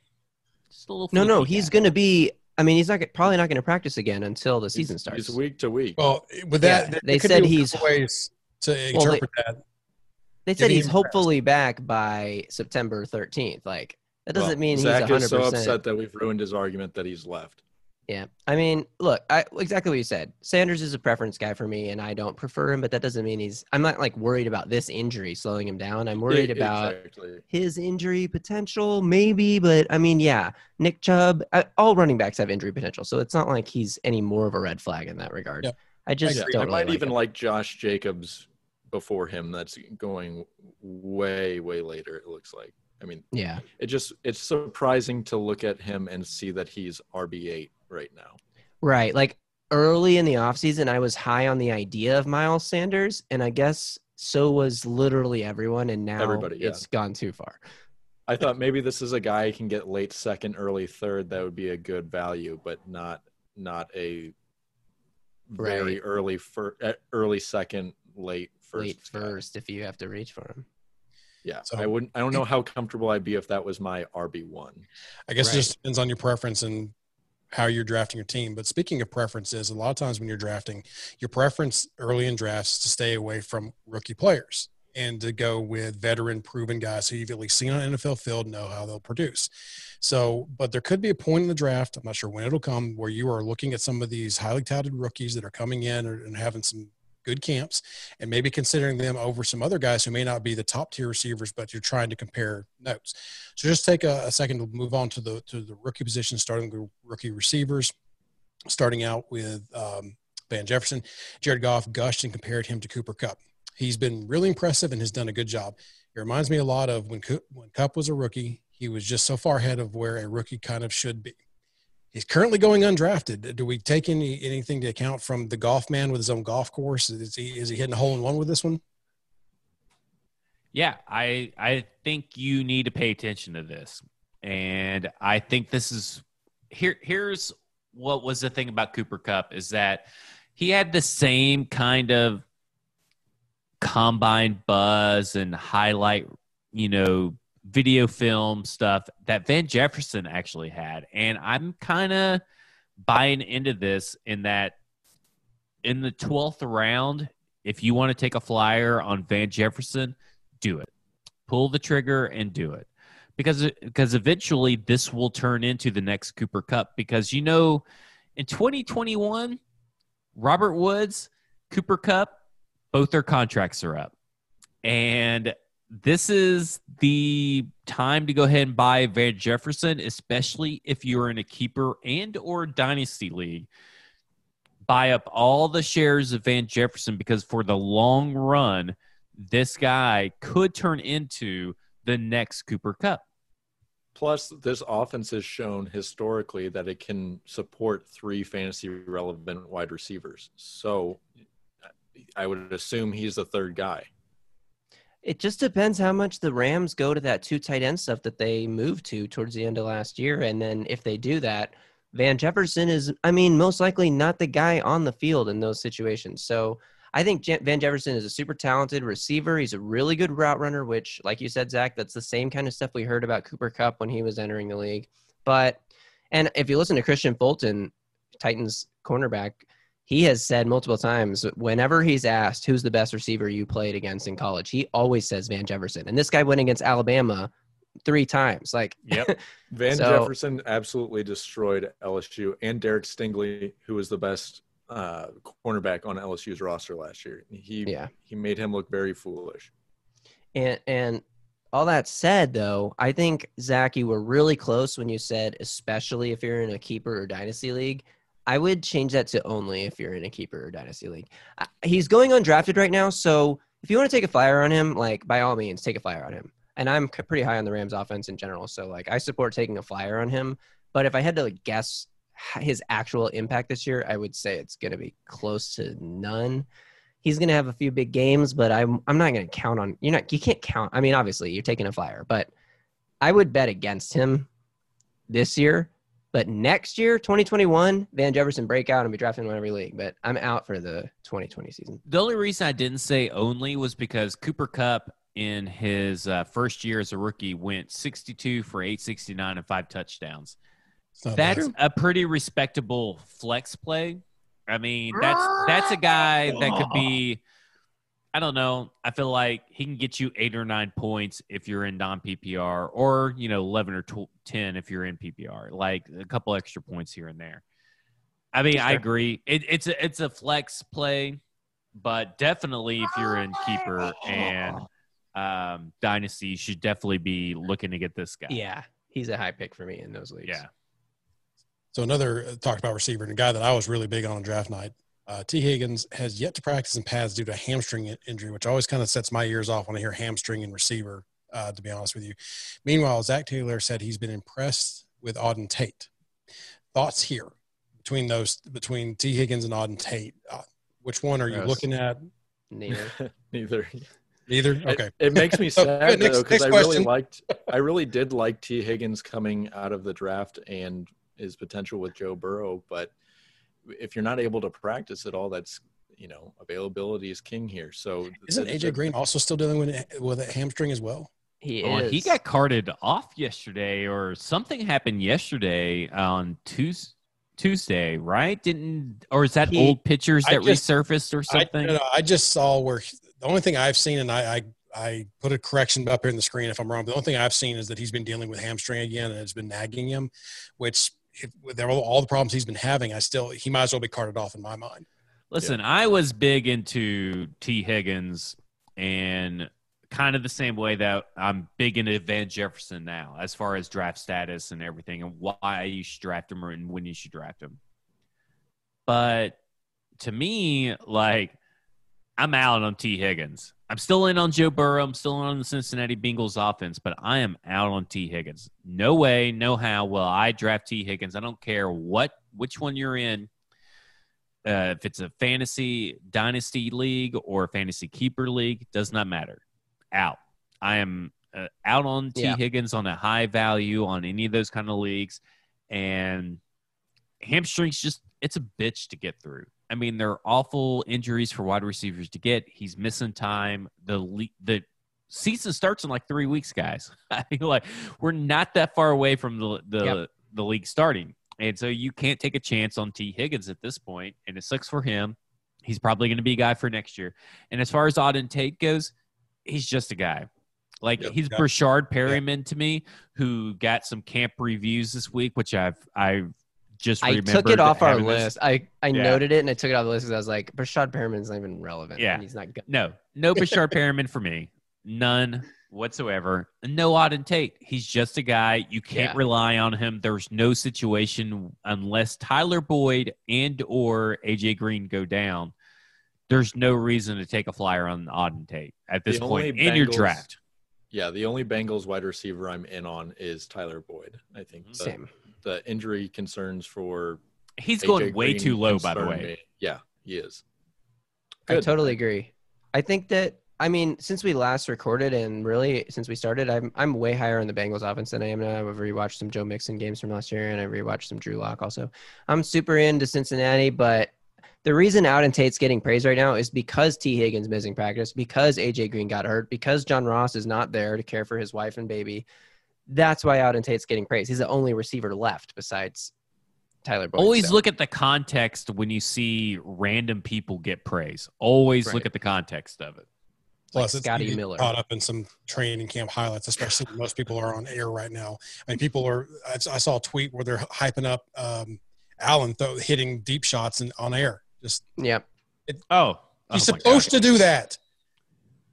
Just a little no, no. fluky He's guy. going to be. I mean, he's not gonna- probably not going to practice again until the season He's- starts. He's week to week. Well, with that, Yeah, they said he's- ways to Well, they- interpret that. They said he's hopefully back by September 13th. Like that doesn't Well, mean Zach he's 100. is so upset that we've ruined his argument that he's left. Yeah, I mean, look, I exactly what you said. Sanders is a preference guy for me, and I don't prefer him, but that doesn't mean he's. I'm not like worried about this injury slowing him down. I'm worried E- about exactly. his injury potential, maybe, but I mean, yeah, Nick Chubb. I, all running backs have injury potential, so it's not like he's any more of a red flag in that regard. Yep. I just Yeah, don't I really might like even him. like Josh Jacobs before him. That's going way, way later. It looks like. I mean, Yeah, it just it's surprising to look at him and see that he's RB eight right now. right. Like early in the offseason, I was high on the idea of Miles Sanders, and I guess so was literally everyone, and now Everybody, yeah. it's gone too far. I thought maybe this is a guy who can get late second, early third. That would be a good value, but not not a very Right. early fir- uh, early second, late. Late first, if you have to reach for him. Yeah, So- I wouldn't. I don't know how comfortable I'd be if that was my RB one. I guess Right. it just depends on your preference and how you're drafting your team. But speaking of preferences, a lot of times when you're drafting, your preference early in drafts is to stay away from rookie players and to go with veteran proven guys who you've at least seen on NFL field, know how they'll produce. So, but there could be a point in the draft, I'm not sure when it'll come, where you are looking at some of these highly touted rookies that are coming in and having some good camps and maybe considering them over some other guys who may not be the top tier receivers, but you're trying to compare notes. So just take a, a second to move on to the to the rookie position, starting with rookie receivers, starting out with um, Van Jefferson. Jared Goff gushed and compared him to Cooper Kupp. He's been really impressive and has done a good job. It reminds me a lot of when when Kupp was a rookie. He was just so far ahead of where a rookie kind of should be. He's currently going undrafted. Do we take any anything to account from the golf man with his own golf course? Is he is he hitting a hole in one with this one? Yeah, I I think you need to pay attention to this, and I think this is here. Here's what was the thing about Cooper Kupp is that he had the same kind of combine buzz and highlight, you know, video film stuff that Van Jefferson actually had, and I'm kind of buying into this in that in the 12th round, if you want to take a flyer on Van Jefferson, do it. Pull the trigger and do it. Because because eventually this will turn into the next Cooper Kupp because you know in 2021 Robert Woods, Cooper Kupp, both their contracts are up. And this is the time to go ahead and buy Van Jefferson, especially if you're in a keeper and or dynasty league. buy up all the shares of Van Jefferson because for the long run, this guy could turn into the next Cooper Kupp. Plus, this offense has shown historically that it can support three fantasy relevant wide receivers. So I would assume he's the third guy. It just depends how much the Rams go to that two tight end stuff that they moved to towards the end of last year. And then if they do that, Van Jefferson is, I mean, most likely not the guy on the field in those situations. So I think Je- Van Jefferson is a super talented receiver. He's a really good route runner, which, like you said, Zach, that's the same kind of stuff we heard about Cooper Kupp when he was entering the league. But, and if you listen to Kristian Fulton, Titans cornerback, he has said multiple times whenever he's asked who's the best receiver you played against in college, he always says Van Jefferson. And this guy went against Alabama three times. Like, Yep. Van So- Jefferson absolutely destroyed LSU and Derek Stingley, who was the best uh, cornerback on LSU's roster last year. He yeah. he made him look very foolish. And and all that said, though, I think Zach, you were really close when you said, especially if you're in a keeper or dynasty league. I would change that to only if you're in a keeper or dynasty league. Uh, He's going undrafted right now, so if you want to take a flyer on him, like by all means, take a flyer on him. And I'm pretty high on the Rams offense in general, so like I support taking a flyer on him. But if I had to like guess his actual impact this year, I would say it's going to be close to none he's going to have a few big games, but I'm I'm not going to count on you're not you can't count. I mean, obviously you're taking a flyer, but I would bet against him this year. But next year, 2021, Van Jefferson breakout and be drafted in every league. But I'm out for the 2020 season. The only reason I didn't say only was because Cooper Kupp in his uh, first year as a rookie went 62 for 869 and five touchdowns. It's bad. That's a pretty respectable flex play. I mean, that's that's a guy that could be. I don't know. I feel like he can get you eight or nine points if you're in non PPR, or you know, eleven or tw- ten if you're in PPR. Like a couple extra points here and there. I mean, I agree. It, it's a it's a flex play, but definitely if you're in keeper and um, dynasty, you should definitely be looking to get this guy. Yeah, he's a high pick for me in those leagues. yeah. So another uh, talked about receiver and a guy that I was really big on on draft night. Uh, Tee Higgins has yet to practice in pads due to a hamstring injury, which always kind of sets my ears off when I hear hamstring and receiver. Uh, to be honest with you, meanwhile, Zac Taylor said he's been impressed with Auden Tate. Thoughts here between those between Tee Higgins and Auden Tate? Uh, which one are you Gross. looking at? Neither. Neither. Neither. Okay. It, makes me So, sad next- though because next I really liked, I really did like Tee Higgins coming out of the draft and his potential with Joe Burrow. But if you're not able to practice at all, that's you know availability is king here. So Isn't AJ Green also still dealing with with a hamstring as well? He Oh, is. he got carted off yesterday, or something happened yesterday on Tuesday. Tuesday, right? Didn't or is that He- old pictures that just- resurfaced or I, something? no, no, I just saw where the only thing I've seen, and I, I I put a correction up here in the screen if I'm wrong. But the only thing I've seen is that he's been dealing with hamstring again, and it's been nagging him. Which, if, with all, all the problems he's been having, I still he might as well be carted off in my mind. Listen, I was big into Tee Higgins and kind of the same way that I'm big into Van Jefferson now, as far as draft status and everything, and why you should draft him or and when you should draft him. But to me, like, I'm out on Tee Higgins. I'm still in on Joe Burrow. I'm still in on the Cincinnati Bengals offense, but I am out on Tee Higgins. No way, no how will I draft Tee Higgins. I don't care what which one you're in uh, if it's a fantasy dynasty league or a fantasy keeper league, does not matter. Out. I am uh, out on T. Yeah. Higgins on a high value on any of those kind of leagues, and hamstrings just it's a bitch to get through. I mean, they're awful injuries for wide receivers to get. He's missing time. The le- the season starts in like three weeks, guys. I feel like we're not that far away from the the, Yep. the league starting. And so you can't take a chance on Tee Higgins at this point. point, and it sucks for him. He's probably going to be a guy for next year. And as far as Auden Tate goes, he's just a guy. Like Yep, he's got- Breshad Perriman to me, who got some camp reviews this week, which I've I've just I took it off our having this- list. I, I Yeah. noted it and I took it off the list because I was like, Breshad Perriman's not even relevant. Yeah. He's not good. No, no Breshad Perriman for me. None. whatsoever. No Auden Tate. He's just a guy. You can't Yeah. rely on him. There's no situation unless Tyler Boyd and or AJ Green go down. There's no reason to take a flyer on Auden Tate at this The point only in your draft. Yeah, the only Bengals wide receiver I'm in on is Tyler Boyd. I think the, Same. The injury concerns for He's AJ going way Green too low, by the way. me. Yeah, he is. I totally agree. I think that I mean, since we last recorded and really since we started, I'm I'm way higher on the Bengals offense than I am now. I've rewatched some Joe Mixon games from last year, and I rewatched some Drew Lock also. I'm super into Cincinnati, but the reason Auden Tate's getting praised right now is because Tee Higgins missing practice, because AJ Green got hurt, because John Ross is not there to care for his wife and baby. That's why Auden Tate's getting praised. He's the only receiver left besides Tyler Boyd. Always so- look at the context when you see random people get praise. Always Right. look at the context of it. Plus, like it's Scotty easy to get Miller. caught up in some training camp highlights, especially when most people are on air right now. I mean, people are. I, I saw a tweet where they're hyping up um, Allen th- hitting deep shots and on air. Just Yep. Oh, he's oh supposed to do that.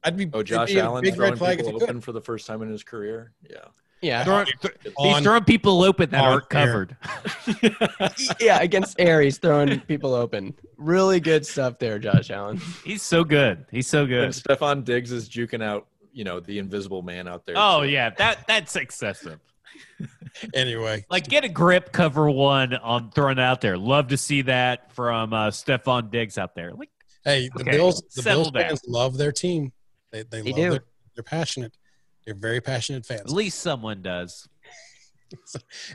I'd be. Oh, Josh be Allen big throwing red flag if people open for the first time in his career. Yeah. Yeah. Throwing- th- he's On- throwing people open that aren't covered. yeah, against air, he's throwing people open. Really good stuff there, Josh Allen. He's so good. He's so good. And good. Stefon Diggs is juking out, you know, the invisible man out there. Oh too. yeah, that that's excessive. Anyway, Like get a grip, cover one on throwing out there. Love to see that from uh, Stefon Diggs out there. Like hey, the Okay, Bills. The Bills fans love their team. They they, They love do. Their, they're passionate. They're very passionate fans. at least someone does.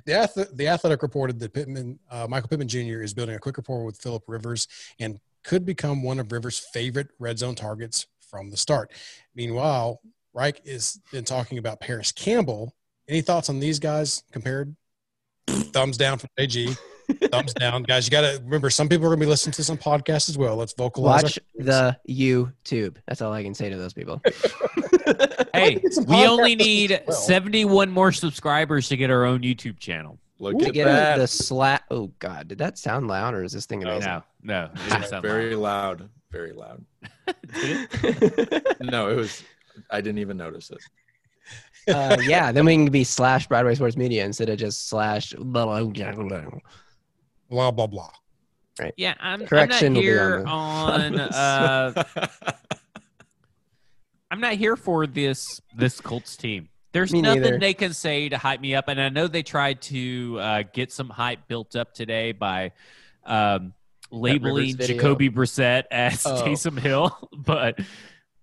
The, the Athletic reported that Pittman, uh, Michael Pittman Jr. is building a quick rapport with Philip Rivers and could become one of Rivers' favorite red zone targets from the start. Meanwhile, Reich has been talking about Parris Campbell. Any thoughts on these guys compared? Thumbs down from AG. Thumbs down, guys. You got to remember, some people are going to be listening to some podcasts as well. Let's vocalize. Watch the YouTube. That's all I can say to those people. Hey, we only need well. 71 more subscribers to get our own YouTube channel. Look to at get that. the slap. Oh God, did that sound loud or is this thing No. amazing? No, no, it sound very loud. loud. Very loud. It? No, it was. I didn't even notice it. uh, yeah, then we can be slash Broadway Sports Media instead of just slash. blah, blah, blah, blah. blah, blah, blah. Yeah, I'm, I'm Correction not here on on. Uh, I'm not here for this this Colts team. There's Me nothing neither. they can say to hype me up, and I know they tried to uh, get some hype built up today by um, labeling. Jacoby Brissett as Oh. Taysom Hill, but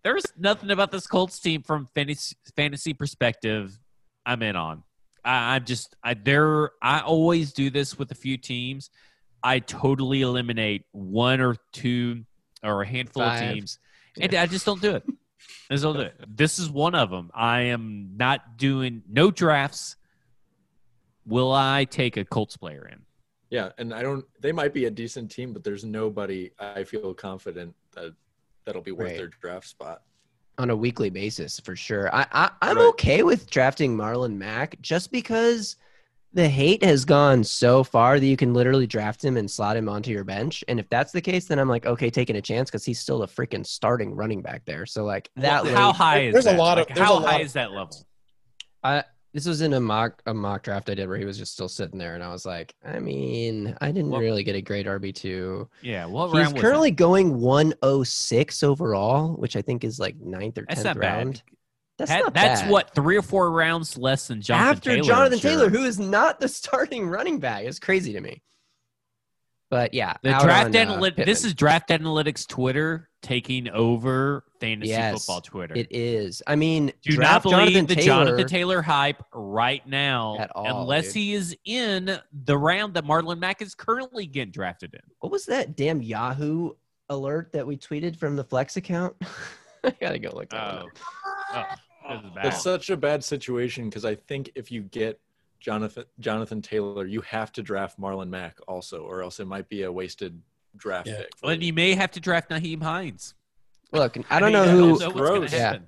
there's nothing about this Colts team from fantasy, fantasy perspective. I'm in on. I, I'm just I there. I always do this with a few teams. I totally eliminate one or two or a handful Five. of teams, and I just don't do it. I just don't do it. This is one of them. I am not doing no drafts. Will I take a Colts player in? Yeah, and I don't. They might be a decent team, but there's nobody I feel confident that that'll be worth Right. their draft spot. On a weekly basis for sure. I, I I'm Right. okay with drafting Marlon Mack just because the hate has gone so far that you can literally draft him and slot him onto your bench. And if that's the case, then I'm like, okay, taking a chance because he's still a freaking starting running back there. So like that. Well, how late- high is There's a lot of- Like, there's how a lot high of- is that level? I this was in a mock a mock draft I did where he was just still sitting there, and I was like, I mean, I didn't Well- really get a great RB two. Yeah, what He's round was currently going 106 overall, which I think is like ninth or tenth not bad. round. That's that? not that's bad. what three or four rounds less than Jonathan after Taylor. Jonathan sure. Taylor, who is not the starting running back. It's crazy to me. But yeah, The draft on, uh. This is draft analytics Twitter taking over fantasy Yes, football Twitter. it is. I mean, Do not believe Jonathan the Taylor, Jonathan Taylor hype right now, At all, unless dude. he is in the round that Marlon Mack is currently getting drafted in. What was that damn Yahoo alert that we tweeted from the Flex account? I gotta go look that one Oh, up. oh, this is bad. It's such a bad situation because I think if you get Jonathan Jonathan Taylor, you have to draft Marlon Mack also, or else it might be a wasted draft Yeah. pick. for Well, and you. you may have to draft Nyheim Hines. Look, I don't mean, know who. know what's gonna. Yeah.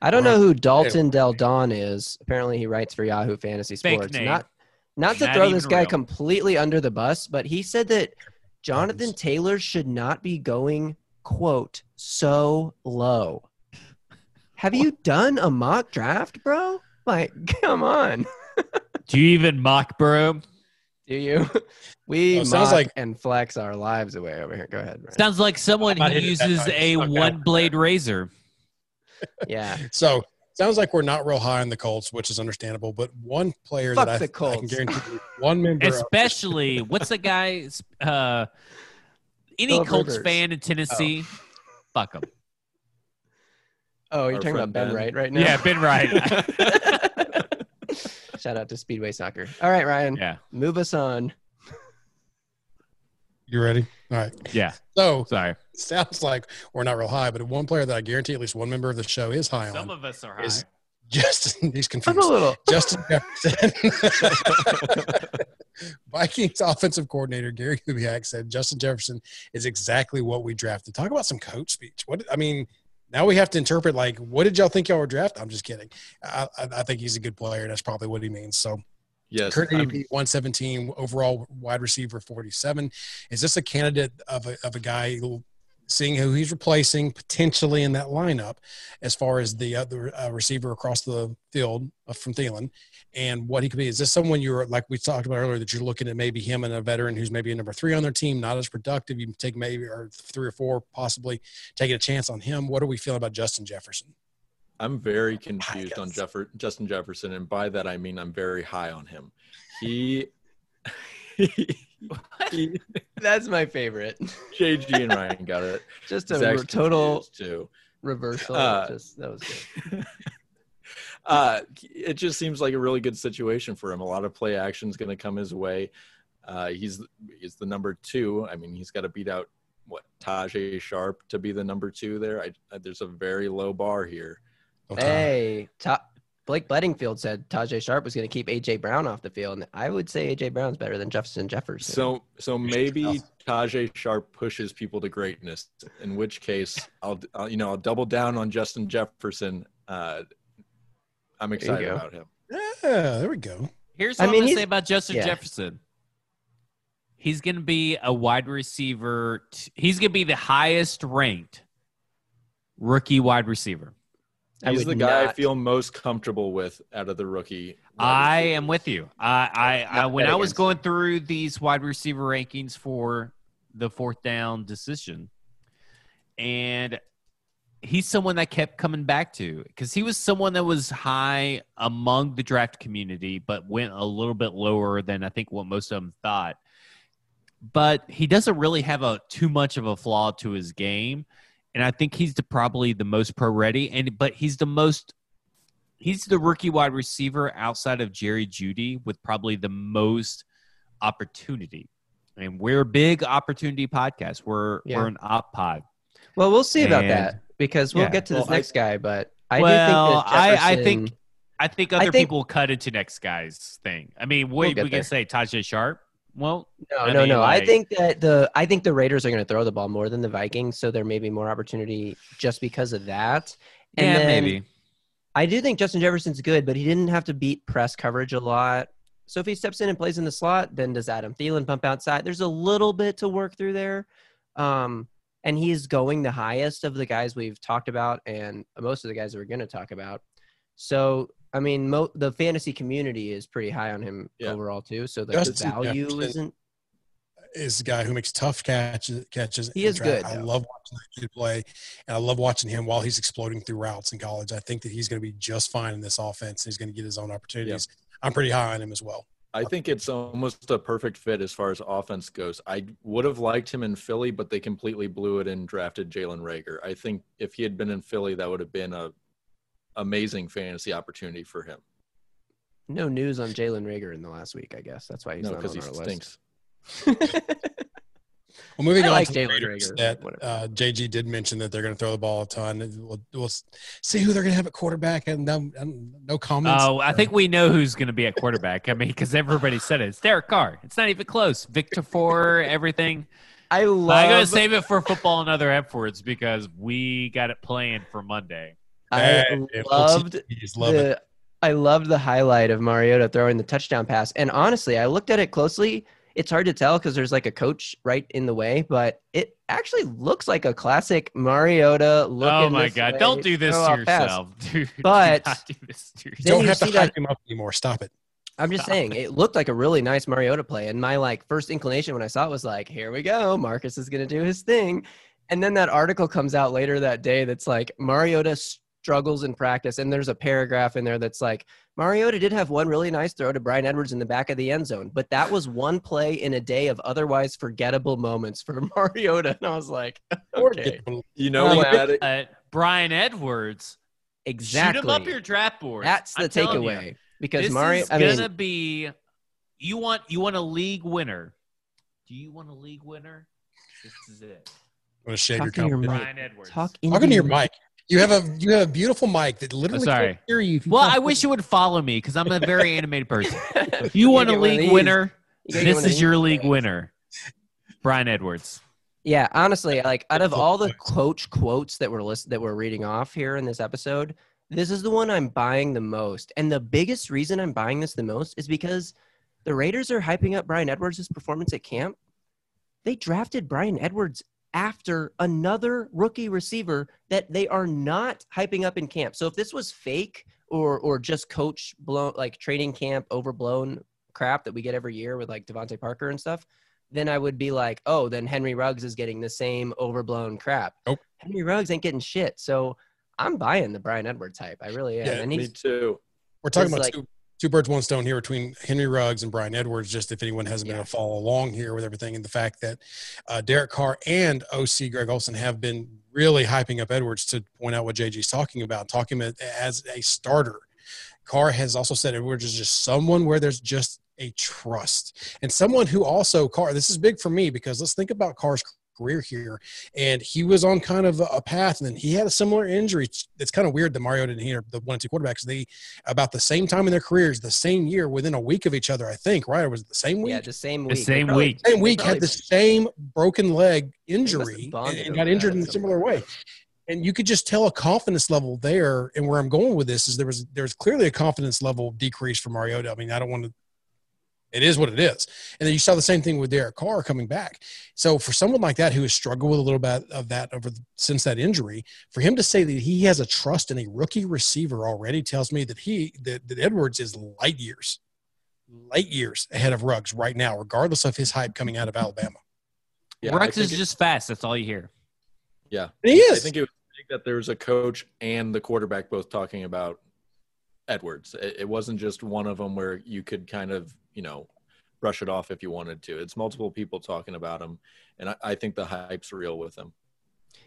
I don't know who Dalton Del Don is. Apparently, he writes for Yahoo Fantasy Fake Sports. name. Not, not to Not throw this guy real. completely under the bus, but he said that Jonathan Taylor should not be going quote so low. Have you done a mock draft, bro? Like, come on. Do you even mock Burrow? Do you? We Oh, sounds mock like- and flex our lives away over here. Go ahead. Ryan. Sounds like someone who uses a Okay. one blade razor. Yeah. So sounds like we're not real high on the Colts, which is understandable. But one player Fuck that I, the I can guarantee one member, of- Especially, what's the guy? Uh, any Philip Colts Rivers. fan in Tennessee? Fuck him. Oh, you're Our talking about Ben Ben. Wright right now? Yeah, Ben Wright. Shout out to Speedway Soccer. All right, Ryan. yeah, Move us on. you ready? All right. yeah. So Sorry. sounds like we're not real high, but one player that I guarantee at least one member of the show is high Some on. Some of us are is- high. Justin, he's confused. I'm a little. Justin Jefferson. Vikings offensive coordinator Gary Kubiak said Justin Jefferson is exactly what we drafted. Talk about some coach speech. What I mean, now we have to interpret like, what did y'all think y'all were drafted? I'm just kidding. I, I, I think he's a good player. That's probably what he means. So yes, current ADP 117, overall wide receiver 47. Is this a candidate of a, of a guy who, seeing who he's replacing potentially in that lineup as far as the other uh, receiver across the field uh, from Thielen and what he could be? Is this someone you're like we talked about earlier that you're looking at maybe him and a veteran who's maybe a number three on their team, not as productive? You can take maybe or three or four possibly taking a chance on him. What are we feeling about Justin Jefferson? I'm very confused on. Jeffer- Justin Jefferson, and by that I mean I'm very high on him. He, he That's my favorite. JG and Ryan got it. Just a Zach's re- total too. reversal. Uh, Just that was good. uh, it just seems like a really good situation for him. A lot of play action is going to come his way. Uh, he's he's the number two. I mean, he's got to beat out what Tajae Sharpe to be the number two there. I, I, there's a very low bar here. Okay. Hey, Ta- Blake Bedingfield said Tajae Sharpe was going to keep AJ Brown off the field, and I would say AJ Brown's better than Jefferson Jefferson. So so maybe. Tajae Sharpe pushes people to greatness. In which case, I'll, I'll you know I'll double down on Justin Jefferson. Uh, I'm excited about him. Yeah, there we go. Here's what I mean, am gonna say about Justin yeah. Jefferson. He's gonna be a wide receiver. t- he's gonna be the highest ranked rookie wide receiver. He's the guy I feel most comfortable with out of the rookie. I am with you. I, I, I when I was going through these wide receiver rankings for the fourth down decision, and he's someone that kept coming back to because he was someone that was high among the draft community, but went a little bit lower than I think what most of them thought. But he doesn't really have a too much of a flaw to his game, and I think he's the, probably the most pro ready. And but he's the most he's the rookie wide receiver outside of Jerry Jeudy with probably the most opportunity. I And we're a big opportunity podcast. We're Yeah. we're an op pod. well, we'll see about that because we'll yeah. get to this Well, I- next guy. But I well, do think that I, I think I think I other think- people cut into next guy's thing. I mean, We'll we, get we there. can say Tajae Sharpe. Well, No, I no, mean, no. I think that the I think the Raiders are going to throw the ball more than the Vikings, so there may be more opportunity just because of that. And yeah, maybe. I do think Justin Jefferson's good, but he didn't have to beat press coverage a lot. So if he steps in and plays in the slot, then does Adam Thielen pump outside? There's a little bit to work through there. Um, and he's going the highest of the guys we've talked about and most of the guys that we're going to talk about. So, I mean, mo- the fantasy community is pretty high on him Yeah. overall, too. So the Justin value Jefferson- isn't. is a guy who makes tough catches. Catches. He is track. good, I though. love watching that kid play, and I love watching him while he's exploding through routes in college. I think that he's going to be just fine in this offense. He's going to get his own opportunities. I'm pretty high on him as well. I think it's almost a perfect fit as far as offense goes. I would have liked him in Philly, but they completely blew it and drafted Jalen Reagor. I think if he had been in Philly, that would have been a amazing fantasy opportunity for him. No news on Jalen Reagor in the last week, I guess. That's why he's no, not on he our stinks. list. Well, moving I on like to the Jalen Raiders, Reagor, that uh, JG did mention that they're going to throw the ball a ton. We'll, we'll see who they're going to have at quarterback, and no, no comments. Oh, I think we know who's going to be at quarterback. I mean, because everybody said it. It's Derek Carr. It's not even close. Victor for everything. I love. I'm gonna save it for football and other efforts because we got it planned for Monday. I loved OTs, love it. the. I loved the highlight of Mariota throwing the touchdown pass, and honestly, I looked at it closely. it's hard to tell because there's like a coach right in the way, but it actually looks like a classic Mariota. Looking Oh my god! way, Don't do this to yourself, dude. Do But- not do this to yourself. don't you have to hype him up anymore. Stop it. I'm just Stop saying it looked like a really nice Mariota play, and my like first inclination when I saw it was like, here we go, Marcus is gonna do his thing, and then that article comes out later that day that's like Mariota struggles in practice, and there's a paragraph in there that's like Mariota did have one really nice throw to Bryan Edwards in the back of the end zone, but that was one play in a day of otherwise forgettable moments for Mariota, and I was like, okay, You know what Uh, Bryan Edwards, exactly. shoot him up your draft board. That's the I'm telling you. takeaway because this Mario. is I mean, gonna be. You want you want a league winner? Do you want a league winner? This is it. I'm gonna shave your Talk to your mic. Bryan Edwards. talk Talking to into your mic. You have a you have a beautiful mic that literally sorry. can't hear you. You Well, I wish you would follow me because I'm a very animated person. If you want a get one of league winner, You gotta get one this is your these. league winner. Bryan Edwards. Yeah, honestly, like out of all the coach quotes that we're list- that we're reading off here in this episode, this is the one I'm buying the most. And the biggest reason I'm buying this the most is because the Raiders are hyping up Bryan Edwards' performance at camp. They drafted Bryan Edwards after another rookie receiver that they are not hyping up in camp. So if this was fake or or just coach blown like training camp overblown crap that we get every year with like DeVante Parker and stuff, then I would be like, oh, then Henry Ruggs is getting the same overblown crap. Nope. Henry Ruggs ain't getting shit. So I'm buying the Bryan Edwards hype. I really am. Yeah, and me too. We're talking about like- two, two birds, one stone here between Henry Ruggs and Bryan Edwards. Just if anyone hasn't been Yeah. able to follow along here with everything, and the fact that uh, Derek Carr and OC Greg Olson have been really hyping up Edwards to point out what JG's talking about, talking about as a starter. Carr has also said Edwards is just someone where there's just a trust and someone who also Carr. This is big for me because let's think about Carr's career here, and he was on kind of a- a path, and then he had a similar injury. It's kind of weird that Mario didn't hear the one and two quarterbacks. They about the same time in their careers, the same year, within a week of each other. I think right? Or was it the same week? yeah, the same week. They same probably- week. they same week had the same broken leg injury and, and got injured in in a similar way. way. And you could just tell a confidence level there. And where I'm going with this is there was there was clearly a confidence level decrease for Mariota. I mean, I don't want to. It is what it is. And then you saw the same thing with Derek Carr coming back. So for someone like that who has struggled with a little bit of that over the, since that injury, for him to say that he has a trust in a rookie receiver already tells me that he that, that Edwards is light years, light years ahead of Ruggs right now, regardless of his hype coming out of Alabama. Yeah, Ruggs is it- just fast. That's all you hear. yeah. And he I think it was big that there was a coach and the quarterback both talking about Edwards. It, it wasn't just one of them where you could kind of, you know, brush it off if you wanted to. It's multiple people talking about him, and I, I think the hype's real with him.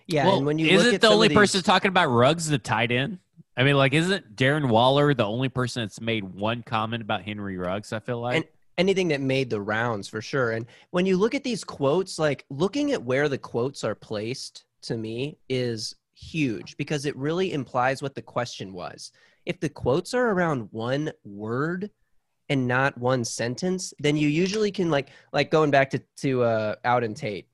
Yeah, well, and when you isn't look at the only these- person talking about Ruggs the tight end? I mean, like, isn't Darren Waller the only person that's made one comment about Henry Ruggs? I feel like. And- anything that made the rounds for sure. And when you look at these quotes, like looking at where the quotes are placed to me is huge because it really implies what the question was. If the quotes are around one word and not one sentence, then you usually can like like going back to to uh, Auden Tate.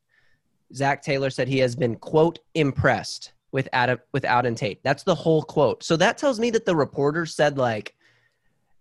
Zac Taylor said he has been quote impressed with Adam with Auden Tate. That's the whole quote. So that tells me that the reporter said like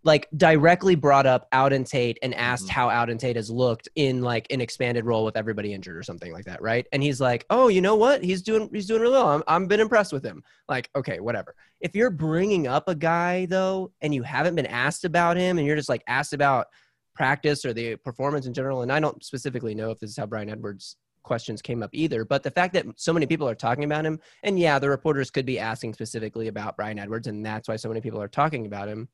like directly brought up Auden Tate and asked Mhm. how Auden Tate has looked in like an expanded role with everybody injured or something like that, right? And he's like, "Oh, you know what? He's doing he's doing really well. I'm I'm been impressed with him." Like, okay, whatever. If you're bringing up a guy though and you haven't been asked about him and you're just like asked about practice or the performance in general and I don't specifically know if this is how Bryan Edwards questions came up either, but the fact that so many people are talking about him and yeah, the reporters could be asking specifically about Bryan Edwards and that's why so many people are talking about him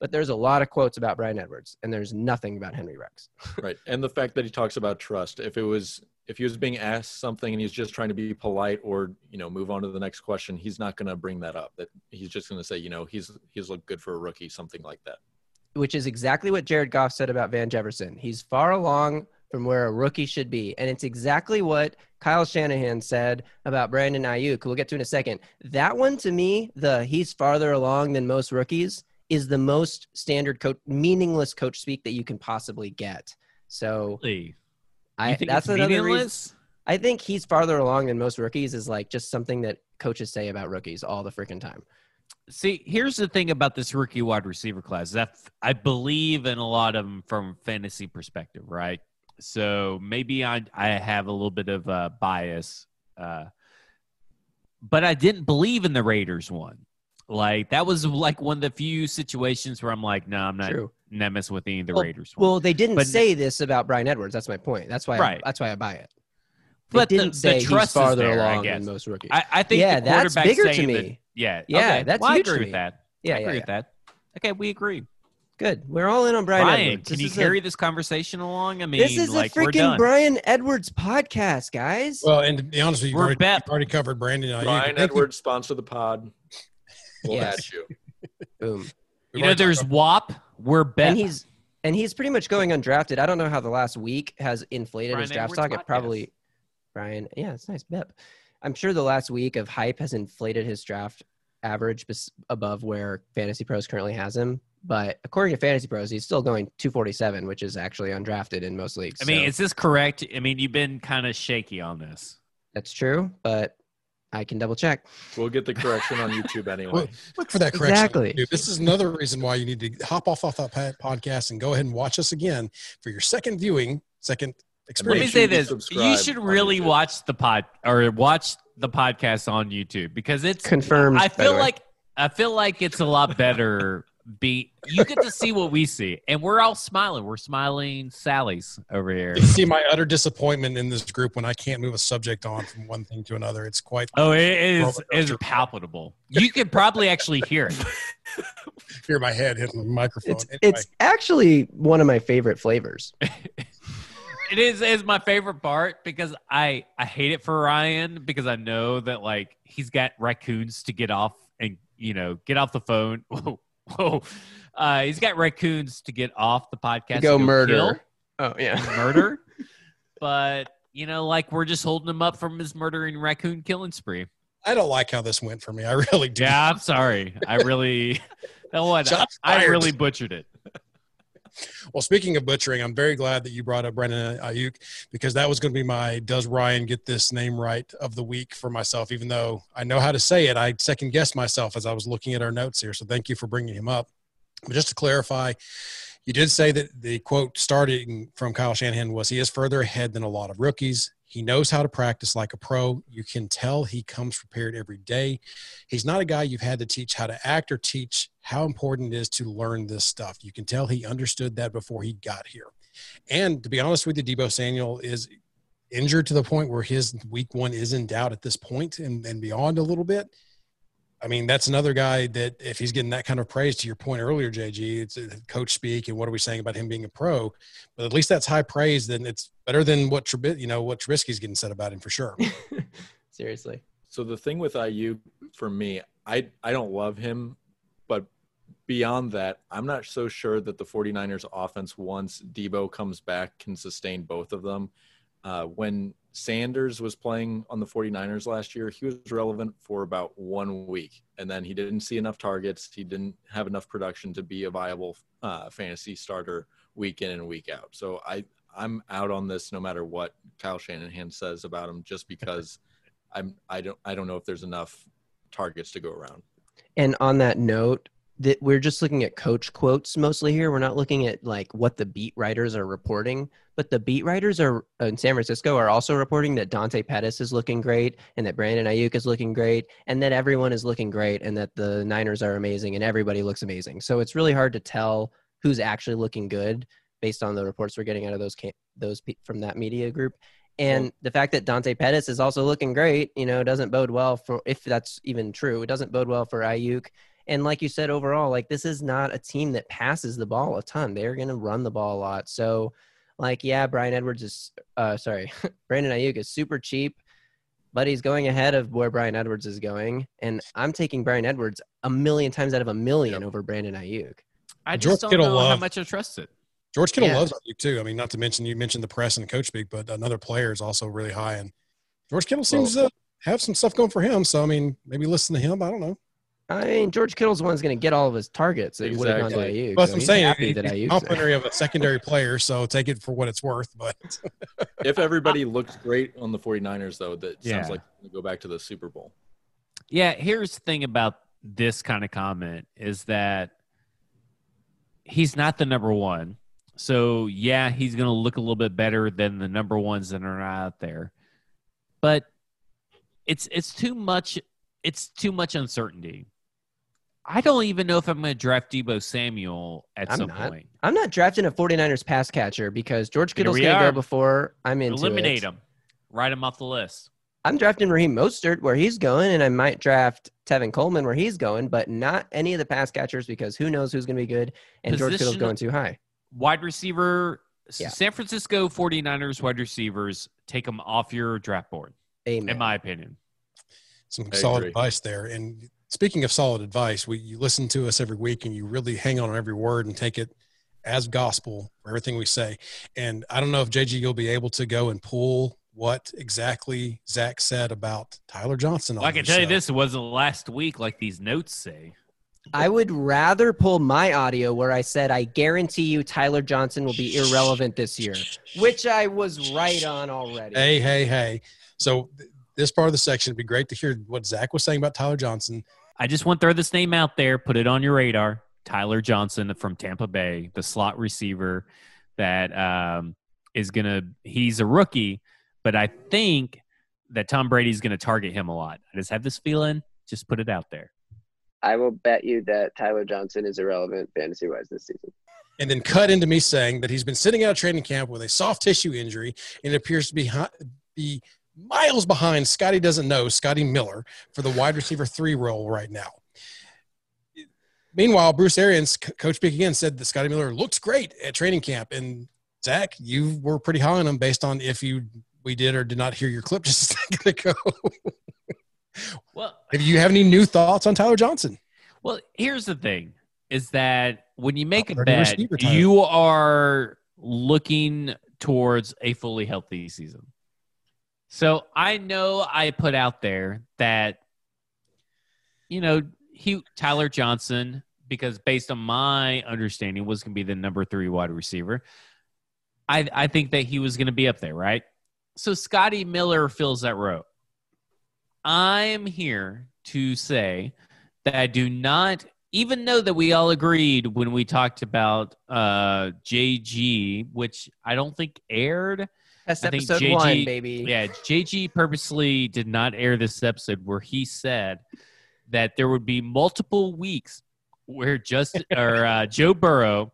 but there's a lot of quotes about Bryan Edwards, and there's nothing about Henry Rex. right and the fact that he talks about trust if it was if he was being asked something and he's just trying to be polite or you know move on to the next question he's not going to bring that up that he's just going to say you know he's he's looked good for a rookie something like that Which is exactly what Jared Goff said about Van Jefferson. He's far along from where a rookie should be, and it's exactly what Kyle Shanahan said about Brandon Aiyuk. We'll get to in a second. That one to me, the he's farther along than most rookies, is the most standard coach, meaningless coach speak that you can possibly get. So Really? I think that's another reason. I think he's farther along than most rookies is like just something that coaches say about rookies all the freaking time. See, here's the thing about this rookie wide receiver class. That I believe in a lot of them from fantasy perspective, right? so maybe I I have a little bit of a bias, uh, but I didn't believe in the Raiders one. Like that was like one of the few situations where I'm like, no, I'm not, True. not messing with any of the Well- Raiders one. Well, they didn't But- say this about Bryan Edwards. That's my point. That's why. Right. I, that's why I buy it. They But the- didn't the say trust he's farther there, along than most rookies. I, I think yeah, the that's quarterback bigger to saying me. that- yeah, Yeah, okay. that's well, I agree to with me. that. yeah, I agree yeah, with that. Okay, we agree. Good. We're all in on Brian Brian, Edwards. can This you is a- carry this conversation along? I mean, This is like a freaking. Bryan Edwards podcast, guys. Well, and to be honest with you, you've We're already, bet- already covered Brandon. Bryan Edwards sponsor the pod. We'll Yes. at you. Boom. Um, you know, there's talked WAP. We're bet. And he's and he's pretty much going undrafted. I don't know how the last week has inflated Brian his draft Edwards stock. It probably Brian. Yeah, it's nice. Bip. I'm sure the last week of hype has inflated his draft average bes- above where Fantasy Pros currently has him. But according to Fantasy Pros, he's still going 247, which is actually undrafted in most leagues. I mean, So is this correct? I mean, you've been kind of shaky on this. that's true, but I can double check. We'll get the correction on YouTube anyway. Well, Look for that correction. Exactly. This is another reason why you need to hop off off that podcast and go ahead and watch us again for your second viewing, second experience. Let experience. me say you this: you should really watch the pod or watch the podcast on YouTube because it's Confirmed. I feel like I feel like it's a lot better. Be you get to see what we see, and we're all smiling. We're smiling Sally's over here. You see my utter disappointment in this group when I can't move a subject on from one thing to another. It's quite Oh, it is it is palpable. You could probably actually hear it. hear my head hitting the microphone. it's Anyway, it's actually one of my favorite flavors. It is is my favorite part because I I hate it for Ryan because I know that like he's got raccoons to get off and you know get off the phone. Whoa, whoa. Uh, he's got raccoons to get off the podcast. To go murder. kill, Oh yeah. murder. but you know, like we're just holding him up from his murdering raccoon killing spree. I don't like how this went for me. I really do. Yeah, I'm sorry. I really, that one, Shots I fired. really butchered it. Well, speaking of butchering, I'm very glad that you brought up Brendan Aiyuk because that was going to be my "Does Ryan get this name right?" of the week for myself. Even though I know how to say it, I second guessed myself as I was looking at our notes here. So thank you for bringing him up. But just to clarify, you did say that the quote starting from Kyle Shanahan was he is further ahead than a lot of rookies. He knows how to practice like a pro. You can tell he comes prepared every day. He's not a guy you've had to teach how to act or teach how important it is to learn this stuff. You can tell he understood that before he got here. And to be honest with you, Deebo Samuel is injured to the point where his week one is in doubt at this point and, and beyond a little bit. I mean, that's another guy that if he's getting that kind of praise, to your point earlier, JG, it's uh, coach speak, and what are we saying about him being a pro? But at least that's high praise. Then it's better than what you know, what Trubisky's getting said about him for sure. Seriously. So the thing with Aiyuk for me, I I don't love him, but beyond that, I'm not so sure that the 49ers offense once Deebo comes back can sustain both of them. Uh, when Sanders was playing on the 49ers last year, he was relevant for about one week, and then he didn't see enough targets. He didn't have enough production to be a viable uh, fantasy starter week in and week out. So I I'm out on this no matter what Kyle Shanahan says about him, just because I'm I don't I don't know if there's enough targets to go around. And on that note, that we're just looking at coach quotes mostly here. We're not looking at like what the beat writers are reporting, but the beat writers are in San Francisco are also reporting that Dante Pettis is looking great and that Brandon Aiyuk is looking great and that everyone is looking great and that the Niners are amazing and everybody looks amazing. So it's really hard to tell who's actually looking good based on the reports we're getting out of those ca- those pe- from that media group. And the fact that Dante Pettis is also looking great, you know, doesn't bode well for if that's even true. It doesn't bode well for Aiyuk. And like you said, overall, like this is not a team that passes the ball a ton. They're going to run the ball a lot. So, like, yeah, Bryan Edwards is, uh, sorry, Brandon Aiyuk is super cheap, but he's going ahead of where Bryan Edwards is going. And I'm taking Bryan Edwards a million times out of a million over Brandon Aiyuk. I George just don't Kittle know how much I trust it. George Kittle Yeah. loves Aiyuk too. I mean, not to mention you mentioned the press and coach speak, but another player is also really high. And George Kittle seems to have some stuff going for him. So I mean, maybe listen to him. I don't know. I mean, George Kittle's the one going to get all of his targets. It would have gone to Exactly. Aiyuk. But that's so I'm he's saying. happy that he's Aiyuk's complimentary of a secondary player, so take it for what it's worth. But If everybody looks great on the 49ers though, that Yeah. sounds like we go back to the Super Bowl. Yeah, here's the thing about this kind of comment is that he's not the number one. So yeah, he's going to look a little bit better than the number ones that are out there. But it's it's too much. It's too much uncertainty. I don't even know if I'm going to draft Deebo Samuel at I'm some not. point. I'm not drafting a 49ers pass catcher because George Kittle's going to are. go before I'm into Eliminate it. him. Write him off the list. I'm drafting Raheem Mostert where he's going, and I might draft Tevin Coleman where he's going, but not any of the pass catchers because who knows who's going to be good, and George Kittle's going too high. Wide receiver. Yeah. San Francisco 49ers wide receivers. Take them off your draft board, Amen. in my opinion. Some I solid agree. advice there. And speaking of solid advice, we you listen to us every week and you really hang on every word and take it as gospel for everything we say. And I don't know if JG you'll be able to go and pull what exactly Zach said about Tyler Johnson. Well, on I can the tell you this: it wasn't last week like these notes say. I would rather pull my audio where I said I guarantee you Tyler Johnson will be irrelevant this year, which I was right on already. Hey, hey, hey. So th- this part of the section, it'd be great to hear what Zach was saying about Tyler Johnson. I just want to throw this name out there, put it on your radar. Tyler Johnson from Tampa Bay, the slot receiver that um, is going to, he's a rookie, but I think that Tom Brady's going to target him a lot. I just have this feeling, just put it out there. I will bet you that Tyler Johnson is irrelevant fantasy wise this season. and then cut into me saying that he's been sitting out of training camp with a soft tissue injury and it appears to be, hi- be miles behind Scotty doesn't know Scotty Miller for the wide receiver three role right now. Meanwhile, Bruce Arians, coach speak again, said that Scotty Miller looks great at training camp. And Zach, you were pretty high on him based on if you we did or did not hear your clip just a second ago. Well, if you have any new thoughts on Tyler Johnson, Well, here's the thing: is that when you make a bet, you are looking towards a fully healthy season. So I know I put out there that you know he Tyler Johnson because based on my understanding was going to be the number three wide receiver. I I think that he was going to be up there, right? So Scotty Miller fills that row. I'm here to say that I do not, even though that we all agreed when we talked about uh, JG, which I don't think aired. That's I think episode JG one, baby. Yeah, JG purposely did not air this episode where he said that there would be multiple weeks where just or uh, Joe Burrow